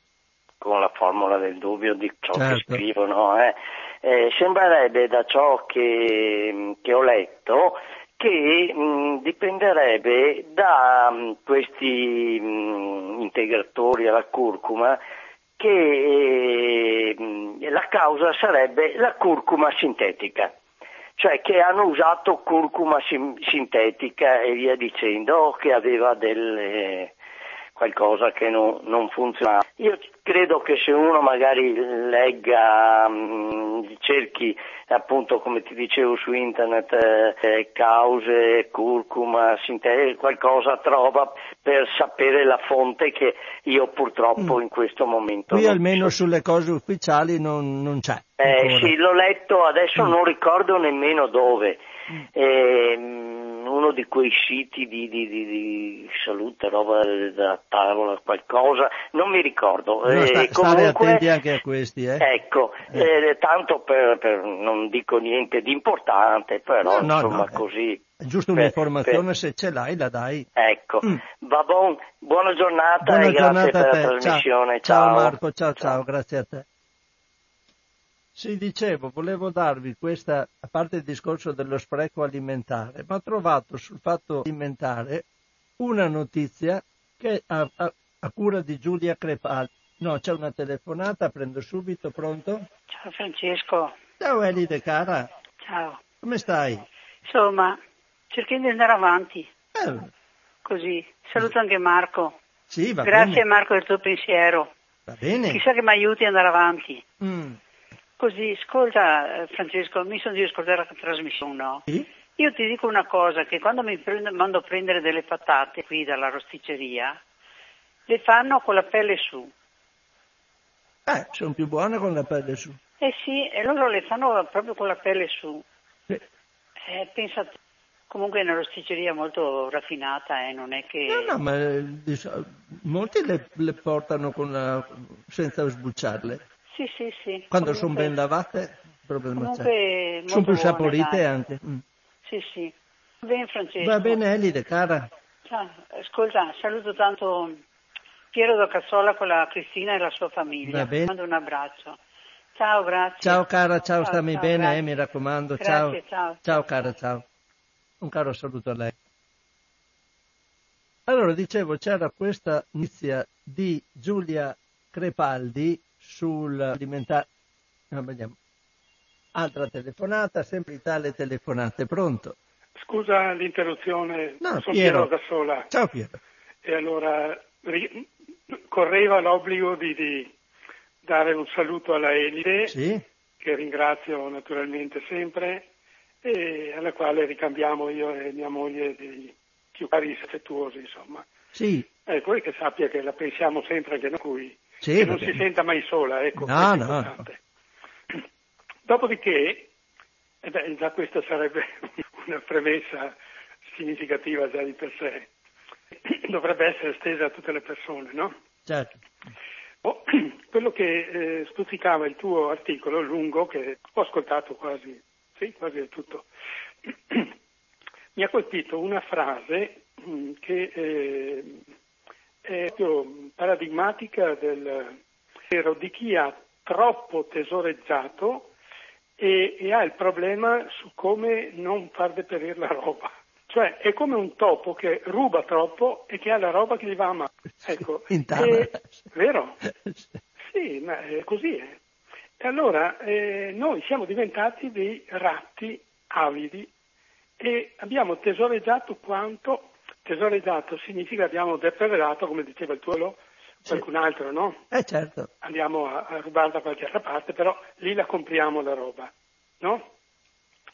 con la formula del dubbio di ciò certo. che scrivono eh, eh, sembrerebbe da ciò che, che ho letto che mh, dipenderebbe da mh, questi mh, integratori alla curcuma che eh, la causa sarebbe la curcuma sintetica, cioè che hanno usato curcuma sim- sintetica e via dicendo, che aveva delle, qualcosa che non, non funziona. Io credo che se uno magari legga, mh, mm, cerchi appunto come ti dicevo su internet eh, cause, curcuma, sintetiche, qualcosa trova per sapere la fonte che io purtroppo mm. in questo momento... Qui almeno so. sulle cose ufficiali non, non c'è. Eh, sì, l'ho letto, adesso mm. non ricordo nemmeno dove. Mm. Eh, uno di quei siti di, di, di, di salute, roba da tavola, qualcosa, non mi ricordo. No, sta, Eh, stare comunque- attenti anche a questi, eh. Ecco, eh, tanto per, per- non dico niente di importante, però No, insomma no, eh. così. È giusto per- un'informazione, per- se ce l'hai la dai. Ecco, Mm. va buon- buona giornata Buona e grazie giornata a per la Ciao. trasmissione. ciao Ciao, Marco, ciao, ciao grazie a te. Sì, dicevo, volevo darvi questa, a parte il discorso dello spreco alimentare, ma ho trovato sul fatto alimentare una notizia che a, a- a cura di Giulia Crepal. No, c'è una telefonata, prendo subito, pronto? Ciao Francesco, Ciao Elide cara, ciao. come stai? Insomma, cerchiamo di andare avanti, Eh, così. Saluto anche Marco. sì, va Grazie bene. Marco del tuo pensiero. Va bene. Chissà che mi aiuti ad andare avanti. Mm, Così, ascolta eh, Francesco, mi sono di ascoltare la trasmissione, no? sì? Io ti dico una cosa, che quando mi prendo- mando a prendere delle patate qui dalla rosticceria, le fanno con la pelle su. Eh, sono più buone con la pelle su. Eh sì, e loro le fanno proprio con la pelle su. Sì. Eh, pensa te. Comunque è una rosticceria molto raffinata, eh, non è che... No, no, ma di so- molti le, le portano con la- senza sbucciarle. Sì, sì, sì. Quando sono ben lavate, problema Comunque Sono più buone, saporite dai. anche. Mm. Sì, sì. Va bene Francesco. Va bene Elide, cara. Ascolta, saluto tanto Piero da Cassola con la Cristina e la sua famiglia. Va bene. Mando un abbraccio. Ciao, grazie. Ciao cara, ciao, Ciao, stammi ciao, bene, eh, mi raccomando. Grazie, ciao. ciao. Ciao cara, ciao. Un caro saluto a lei. Allora, dicevo, c'era questa notizia di Giulia Crepaldi sull'alimentare. No. Altra telefonata, sempre tale telefonate. Pronto? Scusa l'interruzione, No, sono Piero. Piero da sola Ciao Piero. e allora ri- correva l'obbligo di, di dare un saluto alla Elide, Sì? che ringrazio naturalmente sempre e alla quale ricambiamo io e mia moglie dei più cari affettuosi, insomma. Sì. Ecco, e che sappia che la pensiamo sempre anche noi, Sì, che non si senta mai sola, ecco, No, no. Dopodiché, e beh, già questa sarebbe una premessa significativa già di per sé, dovrebbe essere estesa a tutte le persone, no? Certo. Oh, quello che eh, stuzzicava il tuo articolo lungo, che ho ascoltato quasi, sì, quasi tutto, mi ha colpito una frase mh, che eh, è proprio paradigmatica del vero di chi ha troppo tesoreggiato e, e ha il problema su come non far deperire la roba. Cioè è come un topo che ruba troppo e che ha la roba che gli va a male. Ecco, e- tavola. vero? Sì, ma è così è. E allora eh, noi siamo diventati dei ratti avidi e abbiamo tesoreggiato quanto, tesoreggiato significa abbiamo depredato, come diceva il tuo qualcun altro, no? Eh certo. Andiamo a, a rubare da qualche altra parte, però lì la compriamo la roba, no?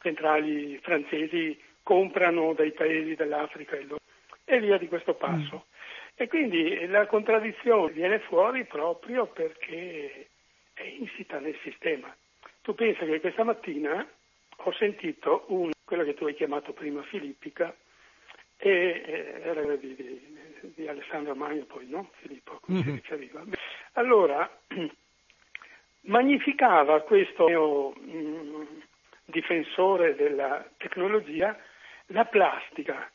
Centrali francesi comprano dai paesi dell'Africa e, e via di questo passo. E quindi la contraddizione viene fuori proprio perché è insita nel sistema. Tu pensa che questa mattina ho sentito un, quello che tu hai chiamato prima Filippica, e, eh, era di, di- di Alessandro Magno poi, no? Filippo, come si Mhm. riferiva. Allora, magnificava questo mio mh, difensore della tecnologia la plastica.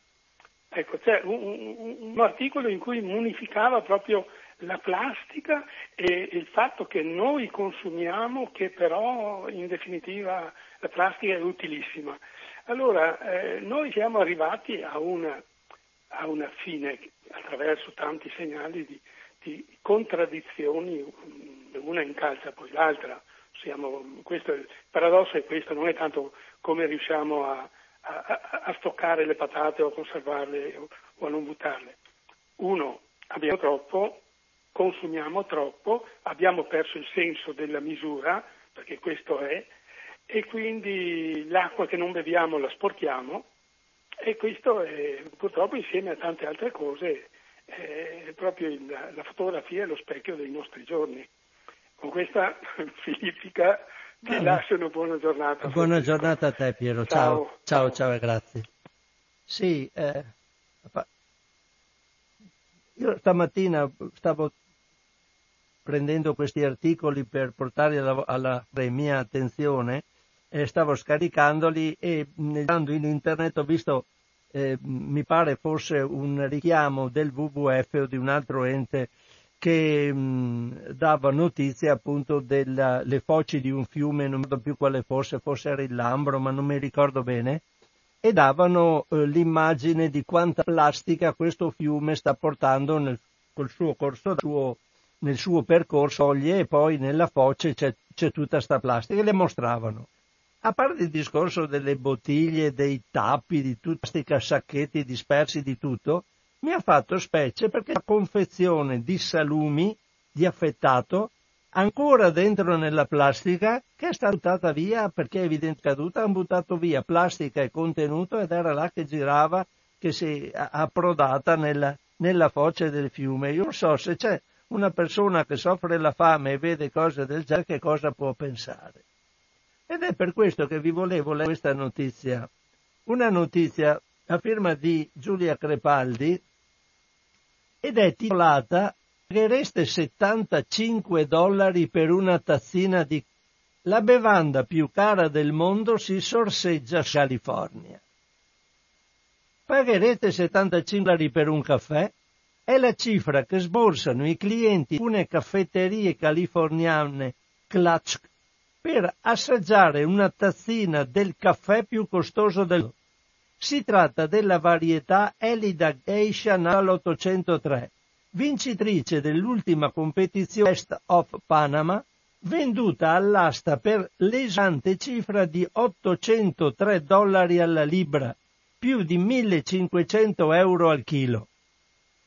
Ecco, c'è un, un- un articolo in cui munificava proprio la plastica e il fatto che noi consumiamo, che però in definitiva la plastica è utilissima. Allora, eh, noi siamo arrivati a una, a una fine attraverso tanti segnali di, di contraddizioni, una incalza poi l'altra. Siamo- questo, il paradosso è questo, non è tanto come riusciamo a, a- a- a stoccare le patate o a conservarle o, o a non buttarle. Uno, abbiamo troppo, consumiamo troppo, abbiamo perso il senso della misura, perché questo è, e quindi l'acqua che non beviamo la sporchiamo e questo è purtroppo insieme a tante altre cose è proprio il- la fotografia e lo specchio dei nostri giorni. Con questa filippica ti Bene. lascio una buona giornata. Buona giornata a te Piero, Ciao. ciao, ciao, ciao e grazie. Sì, eh, io stamattina stavo prendendo questi articoli per portarli alla, alla mia attenzione e stavo scaricandoli e andando in internet ho visto, eh, mi pare fosse un richiamo del WWF o di un altro ente che mh, dava notizie appunto delle foci di un fiume, non so più quale fosse, forse era il Lambro, ma non mi ricordo bene, e davano eh, l'immagine di quanta plastica questo fiume sta portando nel, col suo corso, suo, nel suo percorso, e poi nella foce c'è, c'è tutta sta plastica e le mostravano. A parte il discorso delle bottiglie, dei tappi, di tutti questi casacchetti dispersi di tutto, mi ha fatto specie perché la confezione di salumi di affettato ancora dentro nella plastica che è stata buttata via perché è evidente caduta, hanno buttato via plastica e contenuto ed era là che girava, che si è approdata nella, nella foce del fiume. Io non so se c'è una persona che soffre la fame e vede cose del genere, che cosa può pensare. Ed è per questo che vi volevo leggere questa notizia. Una notizia a firma di Giulia Crepaldi ed è titolata Paghereste 75 dollari per una tazzina di... La bevanda più cara del mondo si sorseggia a California. Pagherete 75 dollari per un caffè? È la cifra che sborsano i clienti di alcune caffetterie californiane Clutch per assaggiare una tazzina del caffè più costoso del mondo. Si tratta della varietà Elida Geisha all'803 vincitrice dell'ultima competizione West of Panama, venduta all'asta per l'esante cifra di 803 dollari alla libra, più di 1500 euro al chilo.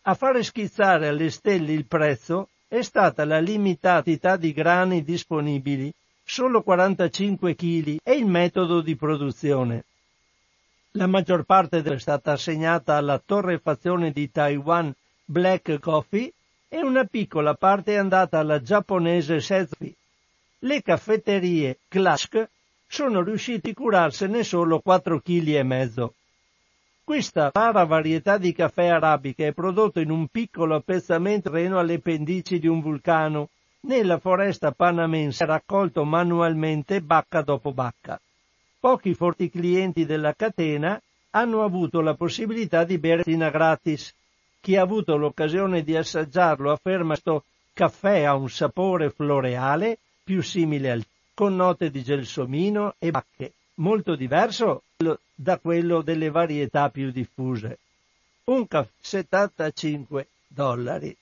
A fare schizzare alle stelle il prezzo è stata la limitata di grani disponibili, solo 45 kg, e il metodo di produzione. La maggior parte è stata assegnata alla torrefazione di Taiwan Black Coffee e una piccola parte è andata alla giapponese Setsubi. Le caffetterie Klask sono riusciti a curarsene solo 4 kg. Questa rara varietà di caffè arabica è prodotto in un piccolo appezzamento terreno alle pendici di un vulcano, nella foresta panamense raccolto manualmente bacca dopo bacca. Pochi forti clienti della catena hanno avuto la possibilità di bere gratis chi ha avuto l'occasione di assaggiarlo afferma sto caffè ha un sapore floreale più simile al con note di gelsomino e bacche, molto diverso da quello delle varietà più diffuse. Un caffè 75 dollari.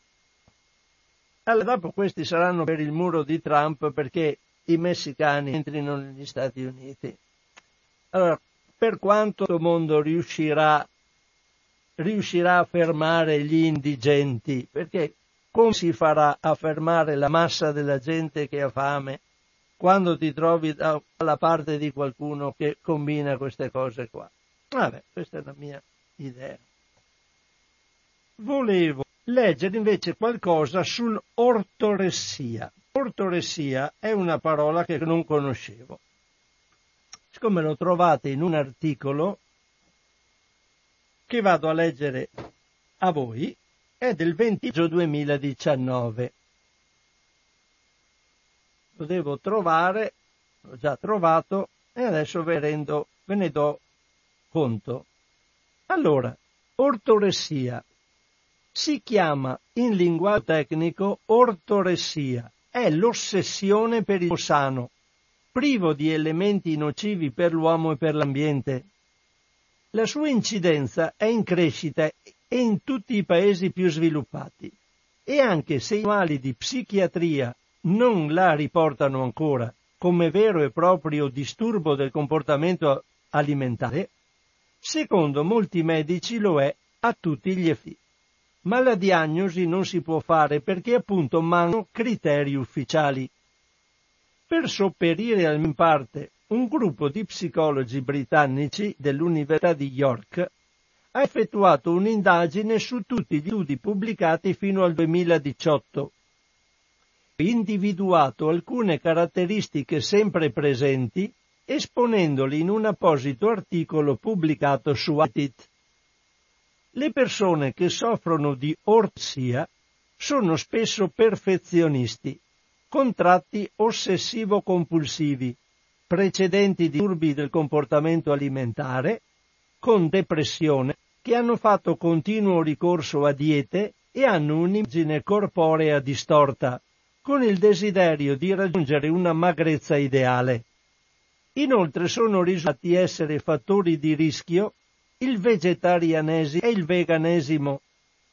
Allora, dopo questi saranno per il muro di Trump perché i messicani entrino negli Stati Uniti. Allora, per quanto il mondo riuscirà riuscirà a fermare gli indigenti, perché come si farà a fermare la massa della gente che ha fame quando ti trovi dalla parte di qualcuno che combina queste cose qua? Vabbè, questa è la mia idea. Volevo leggere invece qualcosa sull'ortoressia. Ortoressia è una parola che non conoscevo. Siccome l'ho trovata in un articolo che vado a leggere a voi è del 20 maggio 2019. Lo devo trovare, l'ho già trovato e adesso ve, rendo, ve ne do conto. Allora, ortoressia si chiama in linguaggio tecnico ortoressia, è l'ossessione per il sano, privo di elementi nocivi per l'uomo e per l'ambiente, la sua incidenza è in crescita e in tutti i paesi più sviluppati. E anche se i manuali di psichiatria non la riportano ancora come vero e proprio disturbo del comportamento alimentare, secondo molti medici lo è a tutti gli effetti. Ma la diagnosi non si può fare perché appunto mancano criteri ufficiali. Per sopperire in parte un gruppo di psicologi britannici dell'Università di York ha effettuato un'indagine su tutti gli studi pubblicati fino al 2018 individuato alcune caratteristiche sempre presenti esponendoli in un apposito articolo pubblicato su Atit. Le persone che soffrono di orsia sono spesso perfezionisti, con tratti ossessivo-compulsivi, precedenti disturbi del comportamento alimentare, con depressione, che hanno fatto continuo ricorso a diete e hanno un'immagine corporea distorta, con il desiderio di raggiungere una magrezza ideale. Inoltre sono risultati essere fattori di rischio il vegetarianesimo e il veganesimo,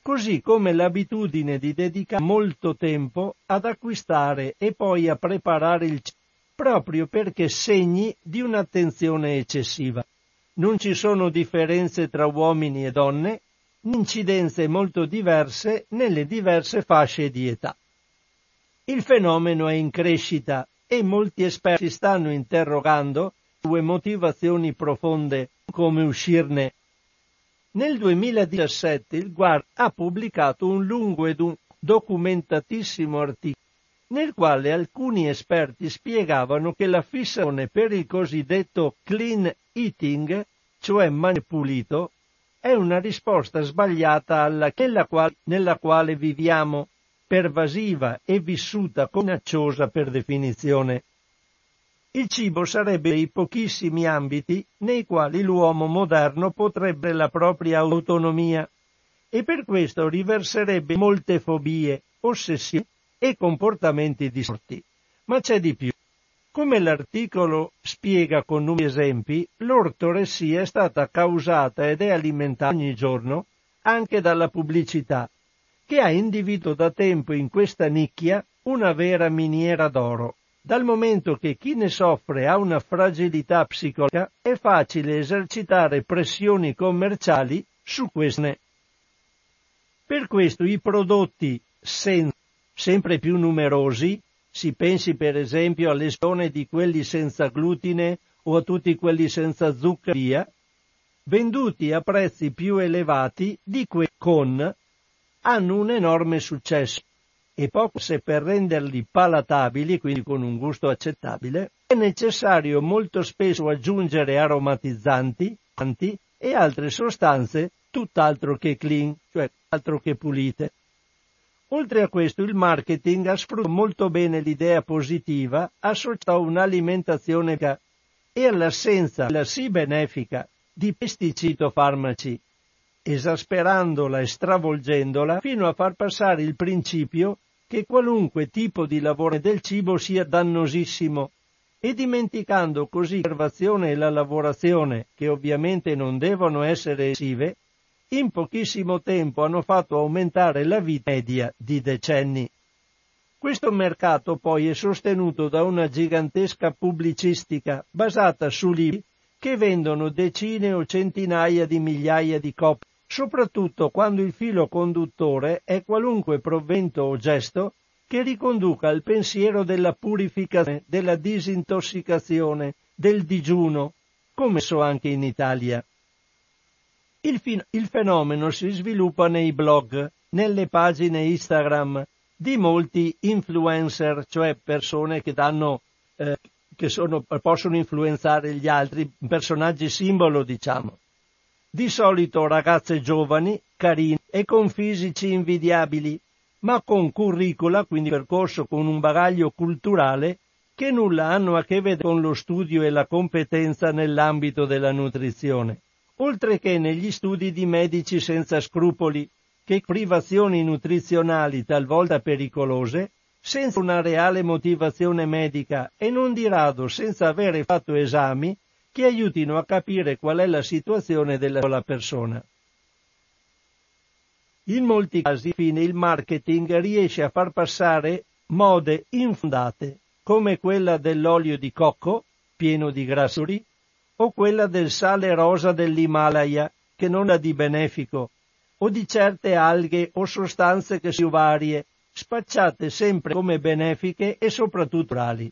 così come l'abitudine di dedicare molto tempo ad acquistare e poi a preparare il cibo, proprio perché segni di un'attenzione eccessiva. Non ci sono differenze tra uomini e donne, incidenze molto diverse nelle diverse fasce di età. Il fenomeno è in crescita e molti esperti stanno interrogando due motivazioni profonde come uscirne. Nel 2017 il Guard ha pubblicato un lungo ed un documentatissimo articolo nel quale alcuni esperti spiegavano che la fissazione per il cosiddetto clean eating, cioè mangiare pulito, è una risposta sbagliata alla quale, nella quale viviamo, pervasiva e vissuta minacciosa per definizione. Il cibo sarebbe dei pochissimi ambiti nei quali l'uomo moderno potrebbe la propria autonomia e per questo riverserebbe molte fobie, ossessioni e comportamenti distorti. Ma c'è di più. Come l'articolo spiega con numeri esempi, l'ortoressia è stata causata ed è alimentata ogni giorno anche dalla pubblicità, che ha individuato da tempo in questa nicchia una vera miniera d'oro. Dal momento che chi ne soffre ha una fragilità psicologica, è facile esercitare pressioni commerciali su queste. Per questo i prodotti sen- sempre più numerosi si pensi per esempio all'esplosione di quelli senza glutine o a tutti quelli senza zucchero, via, venduti a prezzi più elevati di quelli con, hanno un enorme successo e poco se per renderli palatabili, quindi con un gusto accettabile, è necessario molto spesso aggiungere aromatizzanti e altre sostanze tutt'altro che clean, cioè altro che pulite. Oltre a questo il marketing ha sfruttato molto bene l'idea positiva associata a un'alimentazione e all'assenza, la sì benefica, di pesticitofarmaci, esasperandola e stravolgendola fino a far passare il principio che qualunque tipo di lavoro del cibo sia dannosissimo e dimenticando così l'osservazione e la lavorazione, che ovviamente non devono essere esive, in pochissimo tempo hanno fatto aumentare la vita media di decenni. Questo mercato poi è sostenuto da una gigantesca pubblicistica basata su libri che vendono decine o centinaia di migliaia di copie, soprattutto quando il filo conduttore è qualunque provento o gesto che riconduca al pensiero della purificazione, della disintossicazione, del digiuno, come so anche in Italia. Il, fin- il fenomeno si sviluppa nei blog, nelle pagine Instagram di molti influencer, cioè persone che danno, eh, che sono, possono influenzare gli altri, personaggi simbolo, diciamo. Di solito ragazze giovani, carine e con fisici invidiabili, ma con curricula, quindi percorso con un bagaglio culturale, che nulla hanno a che vedere con lo studio e la competenza nell'ambito della nutrizione. Oltre che negli studi di medici senza scrupoli, che privazioni nutrizionali talvolta pericolose, senza una reale motivazione medica e non di rado senza avere fatto esami che aiutino a capire qual è la situazione della persona. In molti casi, infine, il marketing riesce a far passare mode infondate, come quella dell'olio di cocco, pieno di grassuri, o quella del sale rosa dell'Himalaya, che non ha di benefico, o di certe alghe o sostanze che si varie, spacciate sempre come benefiche e soprattutto orali.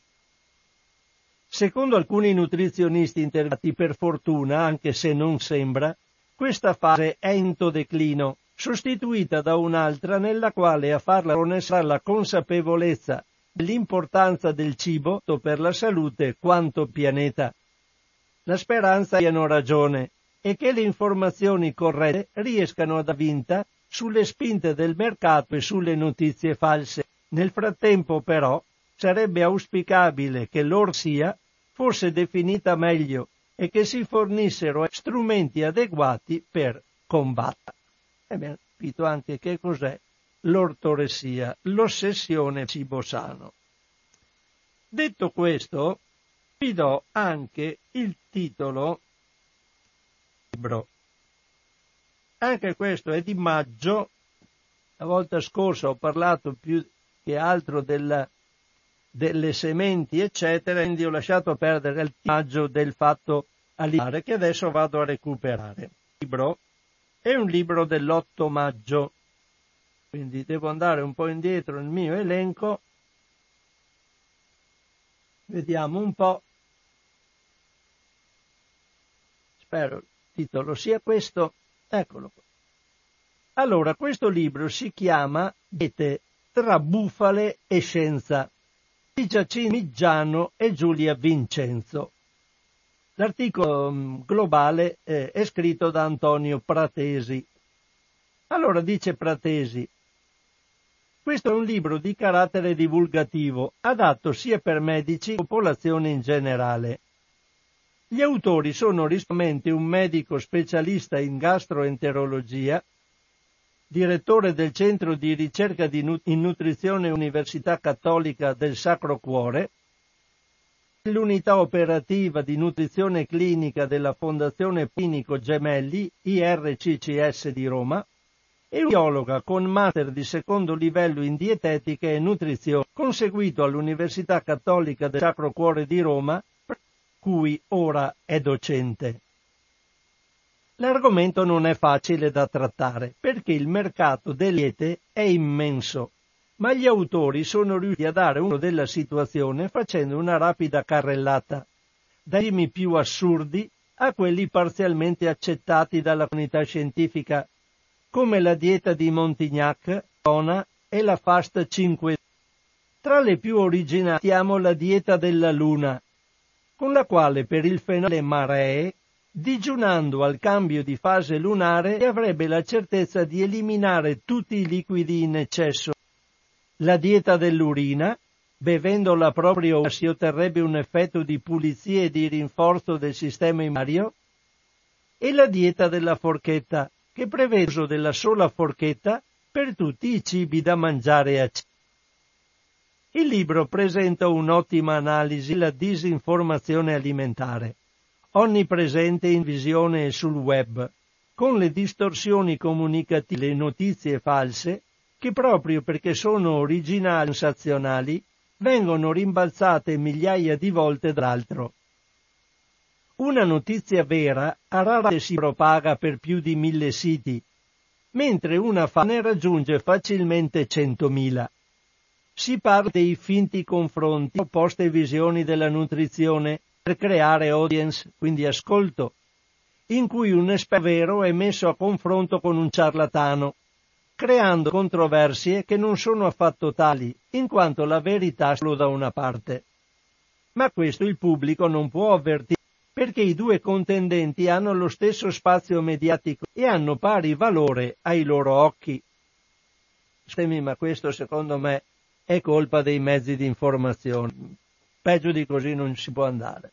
Secondo alcuni nutrizionisti interventi per fortuna, anche se non sembra, questa fase è in declino, sostituita da un'altra nella quale a farla sarà la consapevolezza dell'importanza del cibo per la salute quanto pianeta. La speranza abbiano ragione e che le informazioni corrette riescano a dar vinta sulle spinte del mercato e sulle notizie false. Nel frattempo, però, sarebbe auspicabile che l'orsia fosse definita meglio e che si fornissero strumenti adeguati per combattere. Ebbene, capito anche che cos'è l'ortoressia, l'ossessione cibo sano. Detto questo, vi do anche il titolo libro. Anche questo è di maggio. La volta scorsa ho parlato più che altro della, delle sementi, eccetera, quindi ho lasciato perdere il maggio del fatto alimentare che adesso vado a recuperare. Il libro è un libro dell'8 maggio, quindi devo andare un po' indietro nel mio elenco. Vediamo un po'. Spero il titolo sia questo. Eccolo qua. Allora, questo libro si chiama Diete tra bufale e scienza di Giacino Miggiano e Giulia Vincenzo. L'articolo mm, globale eh, è scritto da Antonio Pratesi. Allora dice Pratesi, questo è un libro di carattere divulgativo, adatto sia per medici che popolazione in generale. Gli autori sono rispettivamente un medico specialista in gastroenterologia, direttore del Centro di ricerca in nutrizione Università Cattolica del Sacro Cuore, l'unità operativa di nutrizione clinica della Fondazione Clinico Gemelli, IRCCS di Roma, e un biologa con master di secondo livello in dietetica e nutrizione, conseguito all'Università Cattolica del Sacro Cuore di Roma, cui ora è docente. L'argomento non è facile da trattare perché il mercato delle diete è immenso ma gli autori sono riusciti a dare uno della situazione facendo una rapida carrellata, dai temi più assurdi a quelli parzialmente accettati dalla comunità scientifica, come la dieta di Montignac, Dona e la fast 5. Tra le più originali abbiamo la dieta della luna, con la quale per il fenomeno maree, digiunando al cambio di fase lunare, avrebbe la certezza di eliminare tutti i liquidi in eccesso. La dieta dell'urina, bevendola proprio si otterrebbe un effetto di pulizia e di rinforzo del sistema immunitario, e la dieta della forchetta, che prevede l'uso della sola forchetta per tutti i cibi da mangiare a cena. Il libro presenta un'ottima analisi della disinformazione alimentare, onnipresente in visione e sul web, con le distorsioni comunicative, le notizie false che proprio perché sono originali e sensazionali vengono rimbalzate migliaia di volte dall'altro. Una notizia vera a raramente si propaga per più di mille siti, mentre una fa ne raggiunge facilmente centomila. Si parla dei finti confronti, opposte visioni della nutrizione per creare audience, quindi ascolto, in cui un esperto vero è messo a confronto con un ciarlatano, creando controversie che non sono affatto tali, in quanto la verità è solo da una parte. Ma questo il pubblico non può avvertire, perché i due contendenti hanno lo stesso spazio mediatico e hanno pari valore ai loro occhi. Ma questo secondo me è colpa dei mezzi di informazione. Peggio di così non si può andare.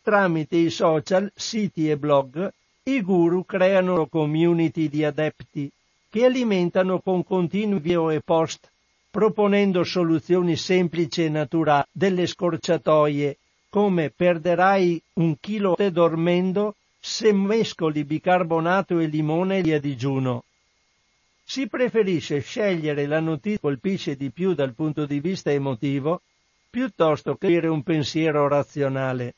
Tramite i social, siti e blog, i guru creano community di adepti che alimentano con continui video e post, proponendo soluzioni semplici e naturali delle scorciatoie, come perderai un chilo te dormendo se mescoli bicarbonato e limone e a digiuno. Si preferisce scegliere la notizia che colpisce di più dal punto di vista emotivo piuttosto che avere un pensiero razionale.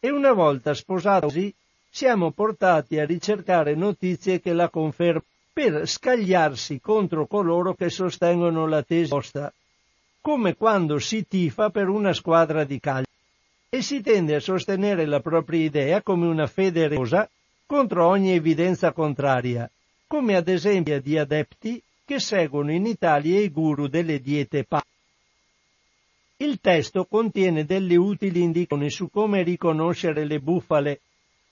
E una volta sposato così, siamo portati a ricercare notizie che la confermano per scagliarsi contro coloro che sostengono la tesi opposta, come quando si tifa per una squadra di calcio e si tende a sostenere la propria idea come una fede religiosa contro ogni evidenza contraria, come ad esempio di adepti che seguono in Italia i guru delle diete pa. Il testo contiene delle utili indicazioni su come riconoscere le bufale,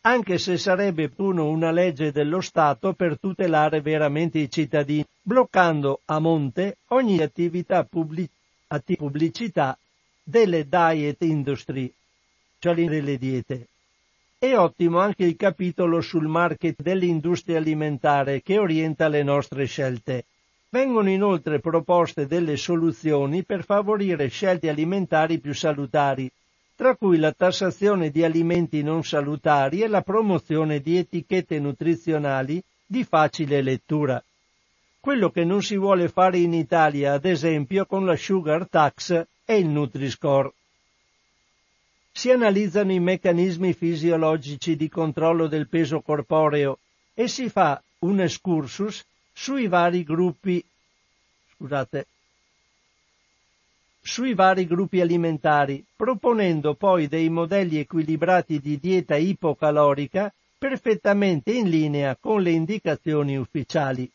anche se sarebbe uno una legge dello Stato per tutelare veramente i cittadini, bloccando a monte ogni attività pubblic- pubblicità delle diet industry, cioè delle diete. È ottimo anche il capitolo sul market dell'industria alimentare che orienta le nostre scelte. Vengono inoltre proposte delle soluzioni per favorire scelte alimentari più salutari, tra cui la tassazione di alimenti non salutari e la promozione di etichette nutrizionali di facile lettura. Quello che non si vuole fare in Italia, ad esempio, con la sugar tax e il Nutri-Score. Si analizzano i meccanismi fisiologici di controllo del peso corporeo e si fa un excursus sui vari gruppi scusate, sui vari gruppi alimentari, proponendo poi dei modelli equilibrati di dieta ipocalorica perfettamente in linea con le indicazioni ufficiali.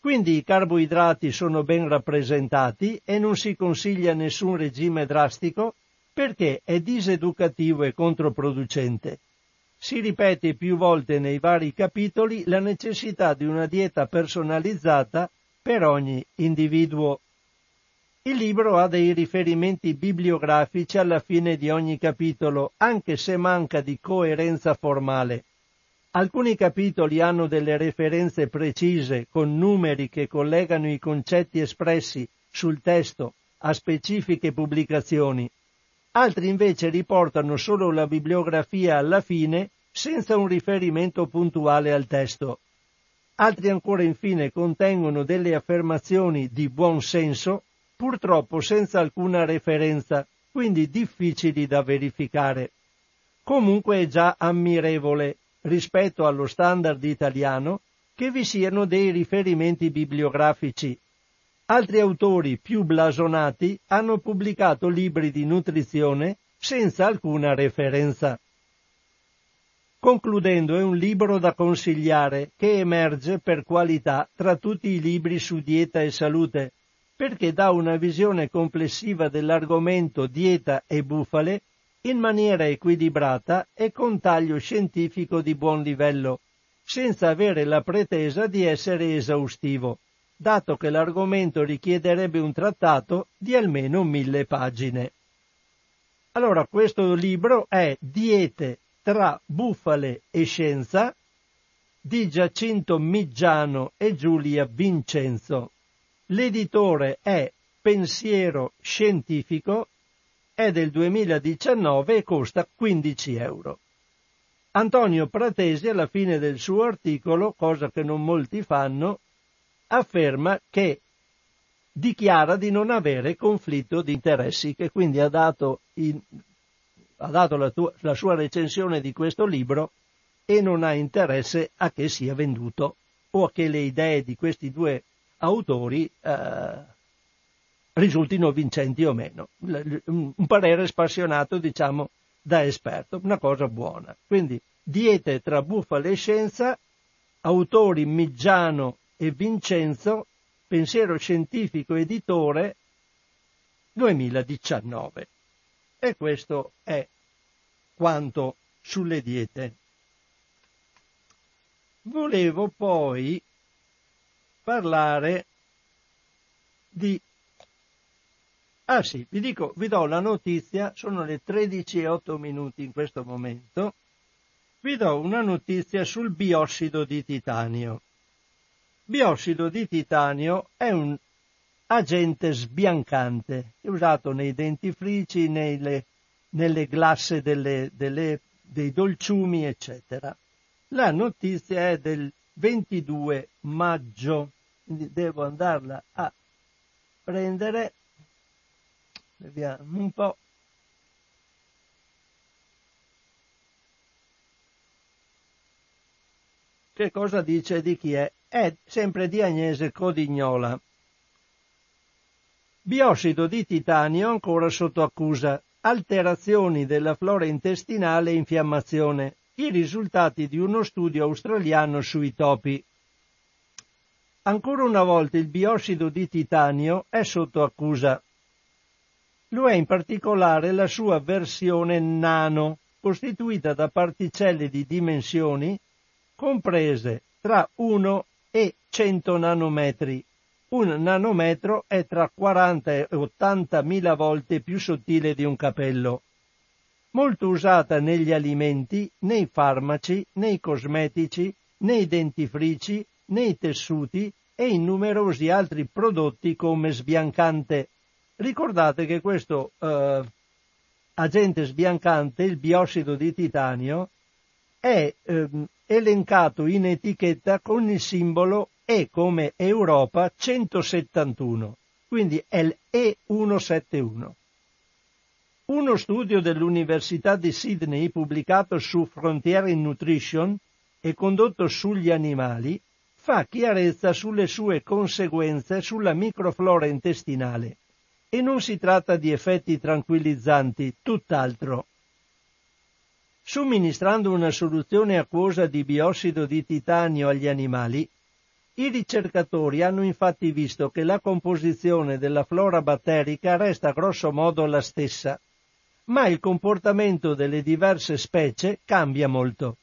Quindi i carboidrati sono ben rappresentati e non si consiglia nessun regime drastico perché è diseducativo e controproducente. Si ripete più volte nei vari capitoli la necessità di una dieta personalizzata per ogni individuo. Il libro ha dei riferimenti bibliografici alla fine di ogni capitolo, anche se manca di coerenza formale. Alcuni capitoli hanno delle referenze precise con numeri che collegano i concetti espressi sul testo a specifiche pubblicazioni. Altri invece riportano solo la bibliografia alla fine senza un riferimento puntuale al testo. Altri ancora infine contengono delle affermazioni di buon senso purtroppo senza alcuna referenza, quindi difficili da verificare. Comunque è già ammirevole, rispetto allo standard italiano, che vi siano dei riferimenti bibliografici. Altri autori più blasonati hanno pubblicato libri di nutrizione senza alcuna referenza. Concludendo, è un libro da consigliare che emerge per qualità tra tutti i libri su dieta e salute, perché dà una visione complessiva dell'argomento dieta e bufale in maniera equilibrata e con taglio scientifico di buon livello, senza avere la pretesa di essere esaustivo, dato che l'argomento richiederebbe un trattato di almeno mille pagine. Allora, questo libro è Diete tra bufale e scienza di Giacinto Miggiano e Giulia Vincenzo. L'editore è Pensiero Scientifico, è del 2019 e costa 15 euro. Antonio Pratesi alla fine del suo articolo, cosa che non molti fanno, afferma che dichiara di non avere conflitto di interessi, che quindi ha dato, in, ha dato la, tua, la sua recensione di questo libro e non ha interesse a che sia venduto o a che le idee di questi due autori eh, risultino vincenti o meno. Un parere spassionato, diciamo, da esperto, una cosa buona. Quindi, diete tra bufala e scienza, autori Miggiano e Vincenzo, pensiero scientifico editore 2019. E questo è quanto sulle diete. Volevo poi parlare di... Ah sì, vi dico, vi do la notizia, sono le 13 e 8 minuti in questo momento, vi do una notizia sul biossido di titanio. Biossido di titanio è un agente sbiancante, usato nei dentifrici, nelle, nelle glasse delle, delle, dei dolciumi, eccetera. La notizia è del 22 maggio quindi devo andarla a prendere vediamo un po' che cosa dice di chi è è sempre di Agnese Codignola. Biossido di titanio ancora sotto accusa. Alterazioni della flora intestinale e infiammazione i risultati di uno studio australiano sui topi. Ancora una volta il biossido di titanio è sotto accusa. Lo è in particolare la sua versione nano, costituita da particelle di dimensioni comprese tra 1 e 100 nanometri. Un nanometro è tra 40 e 80 mila volte più sottile di un capello. Molto usata negli alimenti, nei farmaci, nei cosmetici, nei dentifrici, nei tessuti e in numerosi altri prodotti come sbiancante. Ricordate che questo eh, agente sbiancante, il biossido di titanio, è eh, elencato in etichetta con il simbolo E come Europa 171, quindi è il E171. Uno studio dell'Università di Sydney pubblicato su Frontier in Nutrition e condotto sugli animali fa chiarezza sulle sue conseguenze sulla microflora intestinale. E non si tratta di effetti tranquillizzanti, tutt'altro. Somministrando una soluzione acquosa di biossido di titanio agli animali, i ricercatori hanno infatti visto che la composizione della flora batterica resta grosso modo la stessa, ma il comportamento delle diverse specie cambia molto.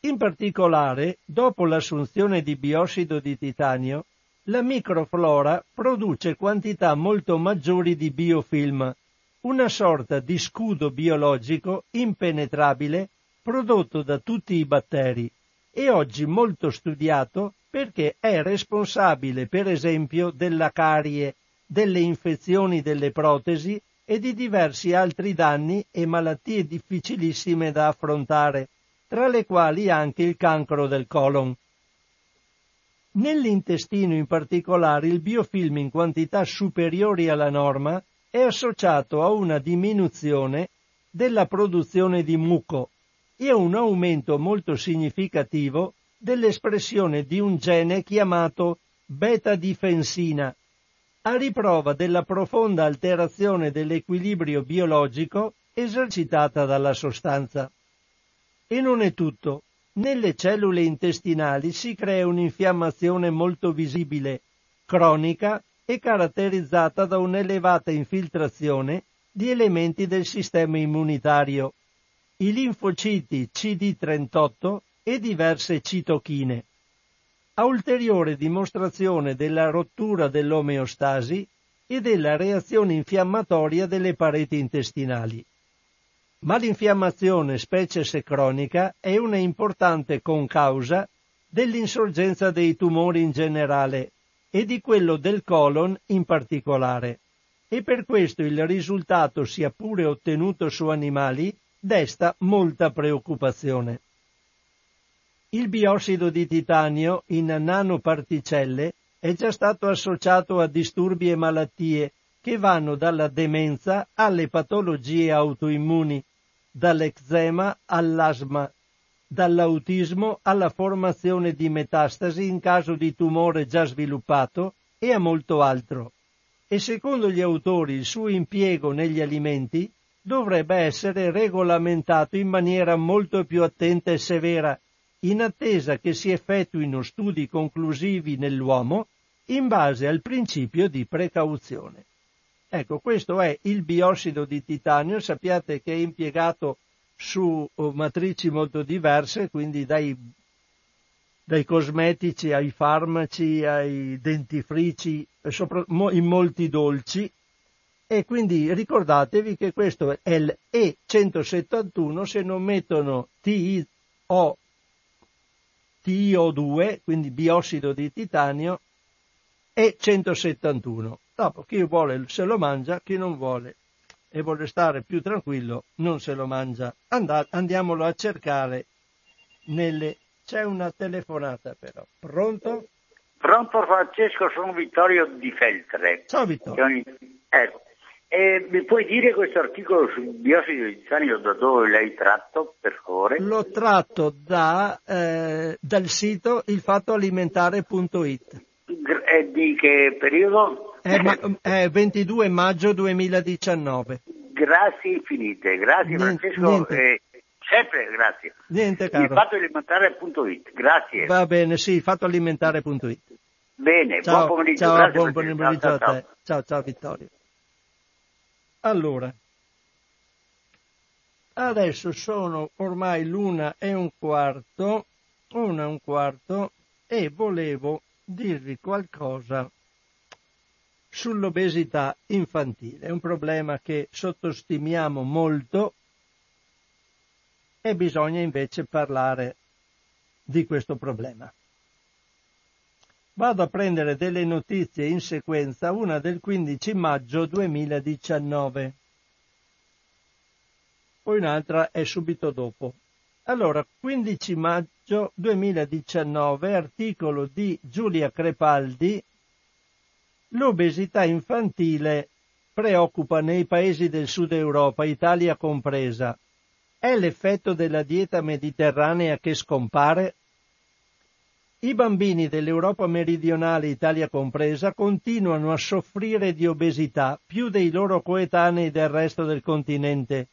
In particolare, dopo l'assunzione di biossido di titanio, la microflora produce quantità molto maggiori di biofilm, una sorta di scudo biologico impenetrabile prodotto da tutti i batteri e oggi molto studiato perché è responsabile per esempio della carie, delle infezioni delle protesi e di diversi altri danni e malattie difficilissime da affrontare tra le quali anche il cancro del colon. Nell'intestino in particolare il biofilm in quantità superiori alla norma è associato a una diminuzione della produzione di muco e a un aumento molto significativo dell'espressione di un gene chiamato beta-difensina, a riprova della profonda alterazione dell'equilibrio biologico esercitata dalla sostanza. E non è tutto. Nelle cellule intestinali si crea un'infiammazione molto visibile, cronica e caratterizzata da un'elevata infiltrazione di elementi del sistema immunitario, i linfociti CD38 e diverse citochine. A ulteriore dimostrazione della rottura dell'omeostasi e della reazione infiammatoria delle pareti intestinali. Ma l'infiammazione, specie se cronica, è una importante concausa dell'insorgenza dei tumori in generale e di quello del colon in particolare. E per questo il risultato, sia pure ottenuto su animali, desta molta preoccupazione. Il biossido di titanio in nanoparticelle è già stato associato a disturbi e malattie che vanno dalla demenza alle patologie autoimmuni, dall'eczema all'asma, dall'autismo alla formazione di metastasi in caso di tumore già sviluppato e a molto altro. E secondo gli autori il suo impiego negli alimenti dovrebbe essere regolamentato in maniera molto più attenta e severa, in attesa che si effettuino studi conclusivi nell'uomo in base al principio di precauzione. Ecco, questo è il biossido di titanio, sappiate che è impiegato su oh, matrici molto diverse, quindi dai, dai cosmetici ai farmaci, ai dentifrici, in molti dolci, e quindi ricordatevi che questo è il E171 se non mettono TiO, TiO2, quindi biossido di titanio, E171. Dopo chi vuole se lo mangia, chi non vuole e vuole stare più tranquillo non se lo mangia. Andate, andiamolo a cercare nelle... C'è una telefonata però. Pronto? Pronto Francesco, sono Vittorio di Feltre. Ciao Vittorio. Ogni... Ecco. E mi puoi dire questo articolo sul biossido di titanio da dove l'hai tratto, per favore? L'ho tratto da, eh, dal sito ilfattoalimentare.it. E di che periodo? È, ma, è 22 maggio 2019. Grazie infinite, grazie niente, Francesco. Niente. Eh, sempre grazie. Niente caro. Il fattoalimentare.it, grazie. Va bene, sì, fattoalimentare.it. Bene, ciao, buon pomeriggio. Ciao, grazie, buon pomeriggio ciao, a te. Ciao. ciao, ciao Vittorio. Allora, Adesso sono ormai l'una e un quarto, una e un quarto, e volevo dirvi qualcosa sull'obesità infantile. Un problema che sottostimiamo molto e bisogna invece parlare di questo problema. Vado a prendere delle notizie in sequenza, una del 15 maggio 2019 poi un'altra è subito dopo. Allora, 15 maggio 2019, articolo di Giulia Crepaldi, l'obesità infantile preoccupa nei paesi del sud Europa, Italia compresa. È l'effetto della dieta mediterranea che scompare? I bambini dell'Europa meridionale, Italia compresa, continuano a soffrire di obesità più dei loro coetanei del resto del continente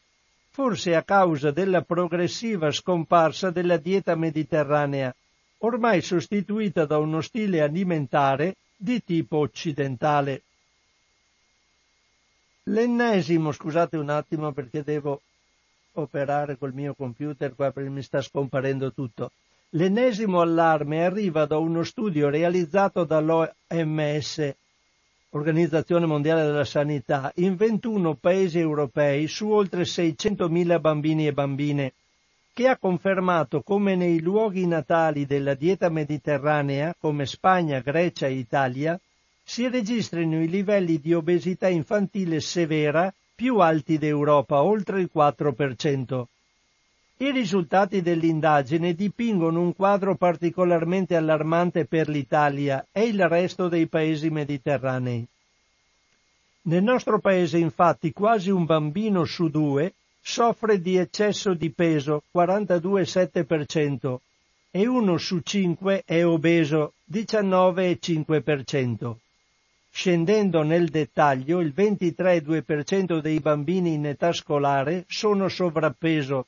forse a causa della progressiva scomparsa della dieta mediterranea, ormai sostituita da uno stile alimentare di tipo occidentale. L'ennesimo, scusate un attimo perché devo operare col mio computer qua perché mi sta scomparendo tutto. L'ennesimo allarme arriva da uno studio realizzato dall'OMS Organizzazione Mondiale della Sanità, in 21 paesi europei su oltre 600.000 bambini e bambine, che ha confermato come nei luoghi natali della dieta mediterranea, come Spagna, Grecia e Italia, si registrino i livelli di obesità infantile severa più alti d'Europa, oltre il 4%. I risultati dell'indagine dipingono un quadro particolarmente allarmante per l'Italia e il resto dei paesi mediterranei. Nel nostro paese infatti quasi un bambino su due soffre di eccesso di peso 42,7% e uno su cinque è obeso 19,5%. Scendendo nel dettaglio, il 23,2% dei bambini in età scolare sono sovrappeso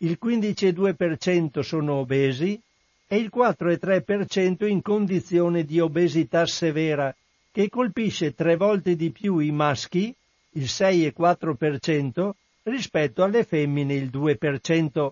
il 15,2% sono obesi e il 4,3% in condizione di obesità severa, che colpisce tre volte di più i maschi, il 6,4%, rispetto alle femmine, il 2%.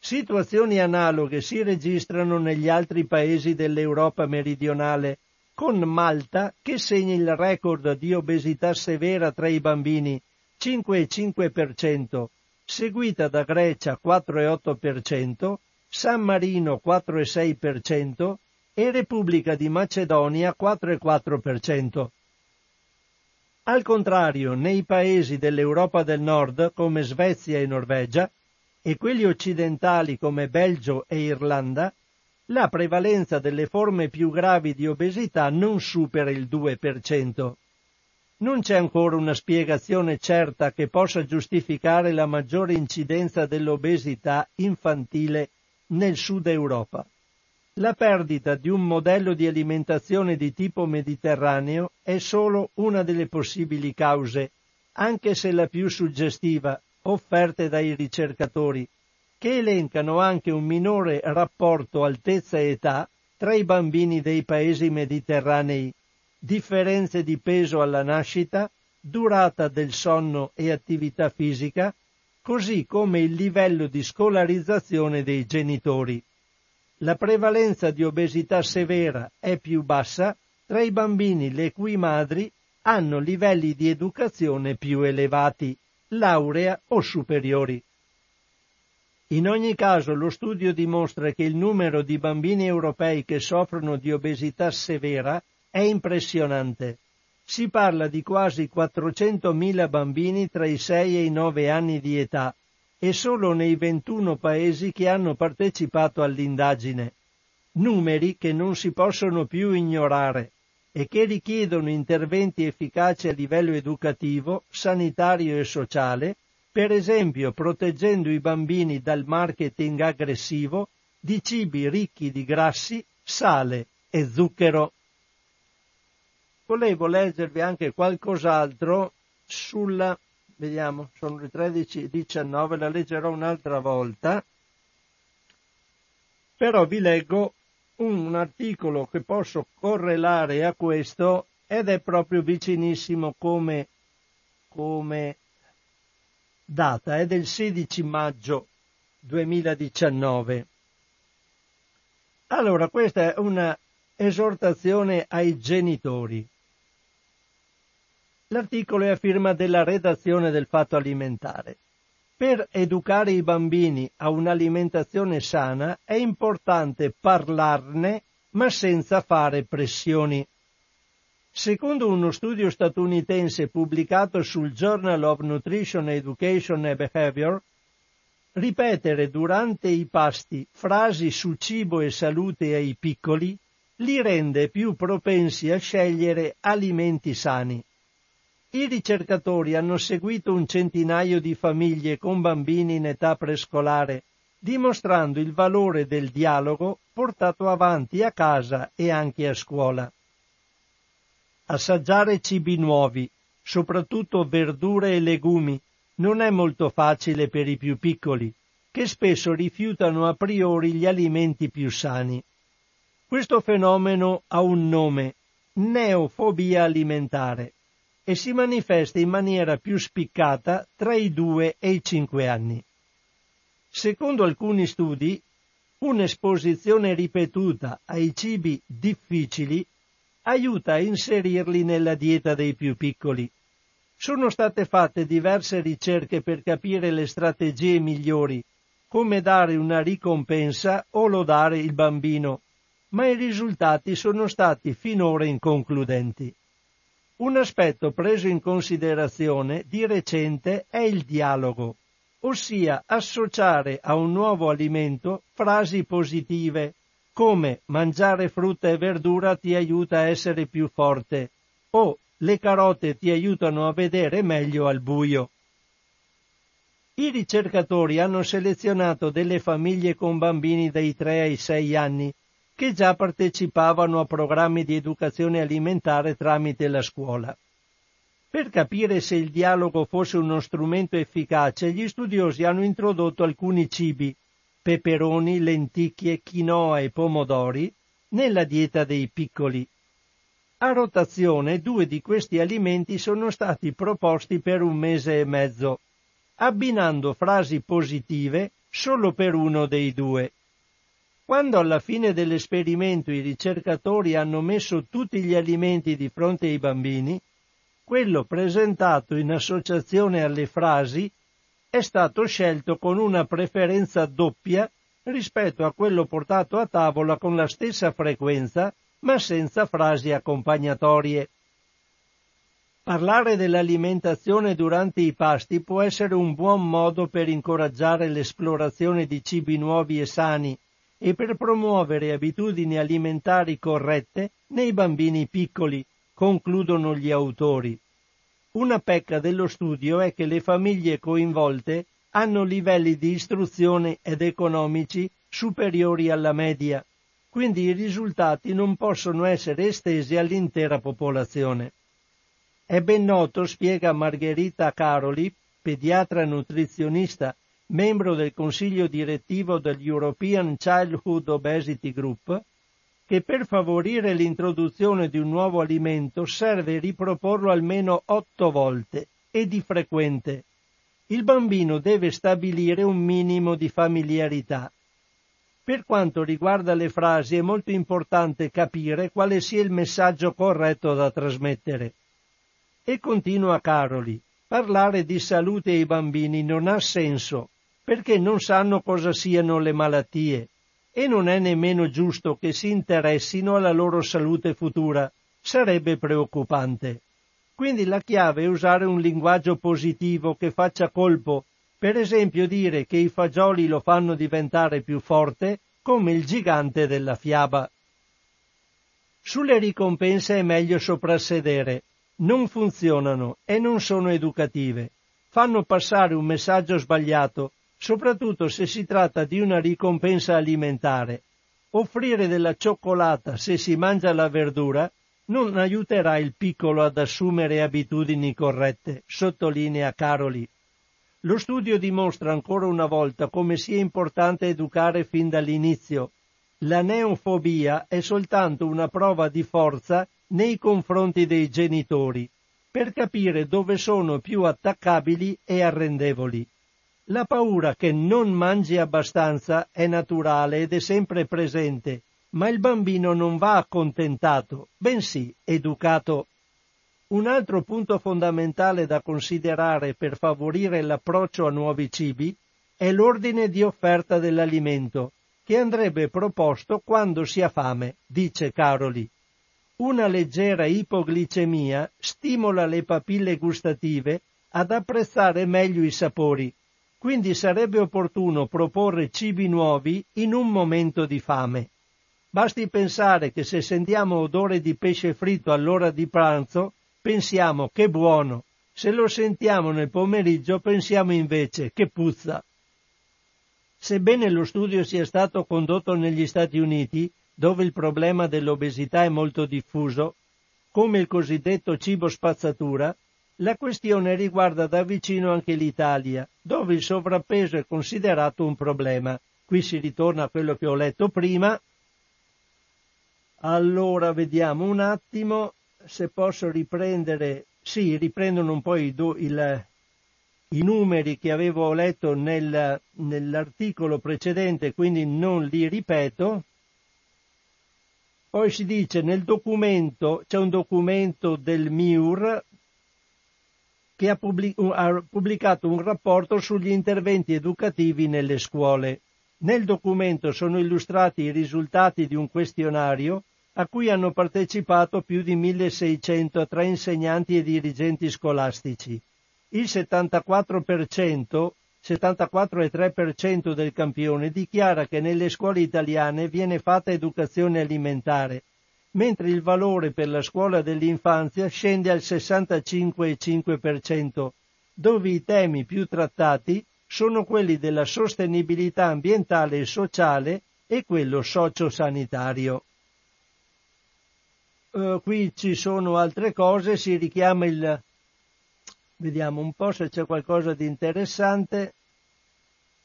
Situazioni analoghe si registrano negli altri paesi dell'Europa meridionale, con Malta che segna il record di obesità severa tra i bambini, 5,5%, seguita da Grecia 4,8%, San Marino 4,6% e Repubblica di Macedonia 4,4%. Al contrario, nei paesi dell'Europa del Nord, come Svezia e Norvegia, e quelli occidentali come Belgio e Irlanda, la prevalenza delle forme più gravi di obesità non supera il 2%. Non c'è ancora una spiegazione certa che possa giustificare la maggiore incidenza dell'obesità infantile nel sud Europa. La perdita di un modello di alimentazione di tipo mediterraneo è solo una delle possibili cause, anche se la più suggestiva, offerte dai ricercatori, che elencano anche un minore rapporto altezza-età tra i bambini dei paesi mediterranei differenze di peso alla nascita, durata del sonno e attività fisica, così come il livello di scolarizzazione dei genitori. La prevalenza di obesità severa è più bassa tra i bambini le cui madri hanno livelli di educazione più elevati, laurea o superiori. In ogni caso lo studio dimostra che il numero di bambini europei che soffrono di obesità severa è impressionante. Si parla di quasi 400.000 bambini tra i 6 e i 9 anni di età e solo nei 21 paesi che hanno partecipato all'indagine. Numeri che non si possono più ignorare e che richiedono interventi efficaci a livello educativo, sanitario e sociale, per esempio proteggendo i bambini dal marketing aggressivo di cibi ricchi di grassi, sale e zucchero volevo leggervi anche qualcos'altro sulla, vediamo, sono le 13.19, la leggerò un'altra volta, però vi leggo un articolo che posso correlare a questo ed è proprio vicinissimo come, come data è del 16 maggio 2019. Allora, questa è una esortazione ai genitori. L'articolo è a firma della redazione del Fatto Alimentare. Per educare i bambini a un'alimentazione sana è importante parlarne ma senza fare pressioni. Secondo uno studio statunitense pubblicato sul Journal of Nutrition, Education and Behavior, ripetere durante i pasti frasi su cibo e salute ai piccoli li rende più propensi a scegliere alimenti sani. I ricercatori hanno seguito un centinaio di famiglie con bambini in età prescolare, dimostrando il valore del dialogo portato avanti a casa e anche a scuola. Assaggiare cibi nuovi, soprattutto verdure e legumi, non è molto facile per i più piccoli, che spesso rifiutano a priori gli alimenti più sani. Questo fenomeno ha un nome, neofobia alimentare, e si manifesta in maniera più spiccata tra i due e i cinque anni. Secondo alcuni studi, un'esposizione ripetuta ai cibi difficili aiuta a inserirli nella dieta dei più piccoli. Sono state fatte diverse ricerche per capire le strategie migliori, come dare una ricompensa o lodare il bambino ma i risultati sono stati finora inconcludenti. Un aspetto preso in considerazione di recente è il dialogo, ossia associare a un nuovo alimento frasi positive come mangiare frutta e verdura ti aiuta a essere più forte o le carote ti aiutano a vedere meglio al buio. I ricercatori hanno selezionato delle famiglie con bambini dai 3 ai 6 anni che già partecipavano a programmi di educazione alimentare tramite la scuola. Per capire se il dialogo fosse uno strumento efficace, gli studiosi hanno introdotto alcuni cibi, peperoni, lenticchie, quinoa e pomodori, nella dieta dei piccoli. A rotazione due di questi alimenti sono stati proposti per un mese e mezzo, abbinando frasi positive solo per uno dei due. Quando alla fine dell'esperimento i ricercatori hanno messo tutti gli alimenti di fronte ai bambini, quello presentato in associazione alle frasi è stato scelto con una preferenza doppia rispetto a quello portato a tavola con la stessa frequenza ma senza frasi accompagnatorie. Parlare dell'alimentazione durante i pasti può essere un buon modo per incoraggiare l'esplorazione di cibi nuovi e sani, e per promuovere abitudini alimentari corrette nei bambini piccoli, concludono gli autori. Una pecca dello studio è che le famiglie coinvolte hanno livelli di istruzione ed economici superiori alla media, quindi i risultati non possono essere estesi all'intera popolazione. È ben noto, spiega Margherita Caroli, pediatra nutrizionista membro del consiglio direttivo dell'European Childhood Obesity Group, che per favorire l'introduzione di un nuovo alimento serve riproporlo almeno otto volte e di frequente. Il bambino deve stabilire un minimo di familiarità. Per quanto riguarda le frasi è molto importante capire quale sia il messaggio corretto da trasmettere. E continua Caroli, parlare di salute ai bambini non ha senso perché non sanno cosa siano le malattie e non è nemmeno giusto che si interessino alla loro salute futura, sarebbe preoccupante. Quindi la chiave è usare un linguaggio positivo che faccia colpo, per esempio dire che i fagioli lo fanno diventare più forte come il gigante della fiaba. Sulle ricompense è meglio soprassedere, non funzionano e non sono educative, fanno passare un messaggio sbagliato soprattutto se si tratta di una ricompensa alimentare. Offrire della cioccolata se si mangia la verdura non aiuterà il piccolo ad assumere abitudini corrette, sottolinea Caroli. Lo studio dimostra ancora una volta come sia importante educare fin dall'inizio. La neofobia è soltanto una prova di forza nei confronti dei genitori, per capire dove sono più attaccabili e arrendevoli. La paura che non mangi abbastanza è naturale ed è sempre presente, ma il bambino non va accontentato, bensì educato. Un altro punto fondamentale da considerare per favorire l'approccio a nuovi cibi è l'ordine di offerta dell'alimento, che andrebbe proposto quando si ha fame, dice Caroli. Una leggera ipoglicemia stimola le papille gustative ad apprezzare meglio i sapori, quindi sarebbe opportuno proporre cibi nuovi in un momento di fame. Basti pensare che se sentiamo odore di pesce fritto all'ora di pranzo, pensiamo che buono, se lo sentiamo nel pomeriggio pensiamo invece che puzza. Sebbene lo studio sia stato condotto negli Stati Uniti, dove il problema dell'obesità è molto diffuso, come il cosiddetto cibo spazzatura, la questione riguarda da vicino anche l'Italia, dove il sovrappeso è considerato un problema. Qui si ritorna a quello che ho letto prima. Allora vediamo un attimo se posso riprendere. Sì, riprendono un po' il, il, i numeri che avevo letto nel, nell'articolo precedente, quindi non li ripeto. Poi si dice nel documento, c'è un documento del MIUR che ha, pubblicato un rapporto sugli interventi educativi nelle scuole. Nel documento sono illustrati i risultati di un questionario a cui hanno partecipato più di 1600 tra insegnanti e dirigenti scolastici il 74%, 74,3% del campione dichiara che nelle scuole italiane viene fatta educazione alimentare, mentre il valore per la scuola dell'infanzia scende al 65,5%, dove i temi più trattati sono quelli della sostenibilità ambientale e sociale e quello sociosanitario. Uh, qui ci sono altre cose, si richiama il Vediamo un po' se c'è qualcosa di interessante.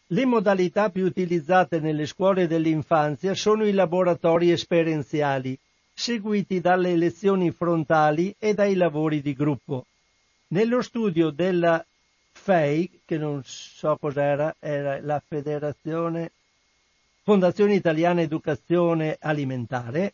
Le modalità più utilizzate nelle scuole dell'infanzia sono i laboratori esperienziali, seguiti dalle lezioni frontali e dai lavori di gruppo. Nello studio della FEI, che non so cos'era, era la Federazione Fondazione Italiana Educazione Alimentare,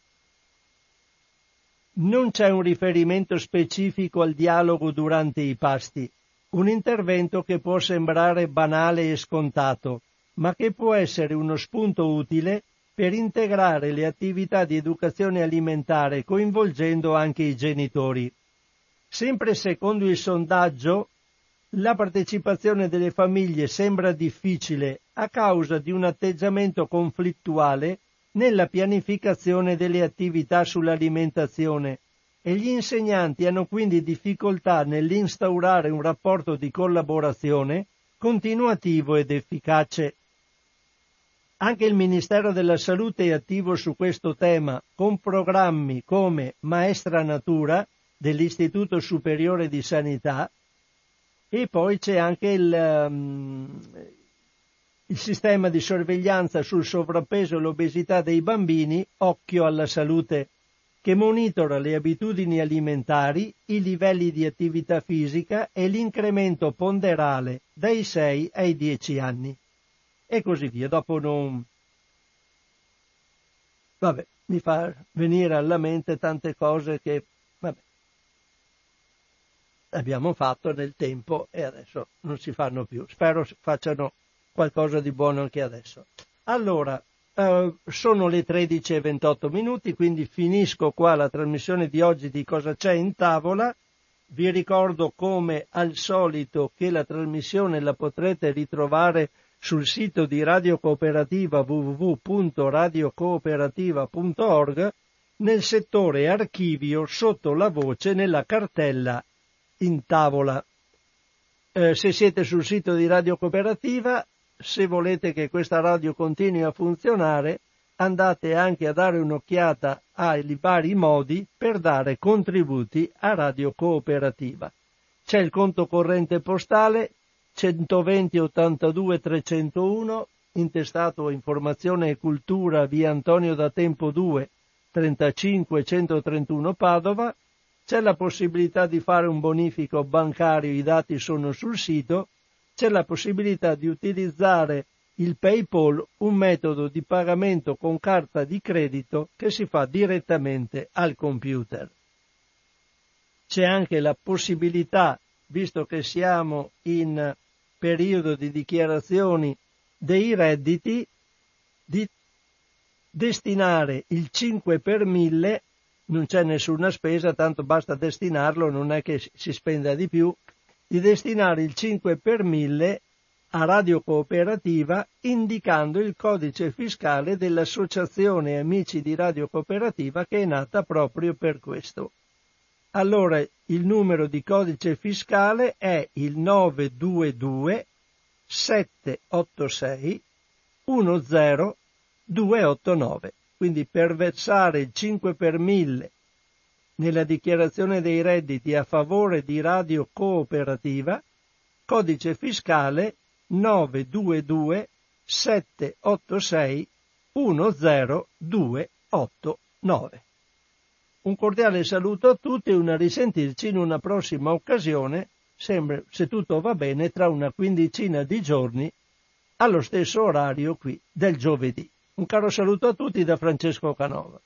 non c'è un riferimento specifico al dialogo durante i pasti, un intervento che può sembrare banale e scontato, ma che può essere uno spunto utile per integrare le attività di educazione alimentare coinvolgendo anche i genitori. Sempre secondo il sondaggio, la partecipazione delle famiglie sembra difficile a causa di un atteggiamento conflittuale nella pianificazione delle attività sull'alimentazione e gli insegnanti hanno quindi difficoltà nell'instaurare un rapporto di collaborazione continuativo ed efficace. Anche il Ministero della Salute è attivo su questo tema con programmi come Maestra Natura dell'Istituto Superiore di Sanità e poi c'è anche il, um, il sistema di sorveglianza sul sovrappeso e l'obesità dei bambini, occhio alla salute, che monitora le abitudini alimentari, i livelli di attività fisica e l'incremento ponderale dai 6 ai 10 anni. E così via. Dopo non... Vabbè, mi fa venire alla mente tante cose che vabbè, abbiamo fatto nel tempo e adesso non si fanno più. Spero facciano qualcosa di buono anche adesso. Allora, eh, sono le 13 e 28 minuti, quindi finisco qua la trasmissione di oggi di Cosa c'è in tavola. Vi ricordo come al solito che la trasmissione la potrete ritrovare sul sito di Radio Cooperativa www.radiocooperativa.org nel settore archivio sotto la voce nella cartella in tavola. Eh, se siete sul sito di Radio Cooperativa se volete che questa radio continui a funzionare, andate anche a dare un'occhiata ai vari modi per dare contributi a Radio Cooperativa. C'è il conto corrente postale 120 82 301, intestato Informazione e Cultura via Antonio da Tempo 2, 35 131 Padova, c'è la possibilità di fare un bonifico bancario, i dati sono sul sito, c'è la possibilità di utilizzare il PayPal, un metodo di pagamento con carta di credito che si fa direttamente al computer. C'è anche la possibilità, visto che siamo in periodo di dichiarazioni dei redditi, di destinare il 5 per 1000, non c'è nessuna spesa, tanto basta destinarlo, non è che si spenda di più, di destinare il 5 per 1000 a Radio Cooperativa indicando il codice fiscale dell'Associazione Amici di Radio Cooperativa che è nata proprio per questo. Allora il numero di codice fiscale è il 922 786 10289. Quindi per versare il 5 per 1000 nella dichiarazione dei redditi a favore di Radio Cooperativa, codice fiscale 922 786 10289. Un cordiale saluto a tutti e una risentirci in una prossima occasione, sempre, se tutto va bene, tra una quindicina di giorni, allo stesso orario qui del giovedì. Un caro saluto a tutti da Francesco Canova.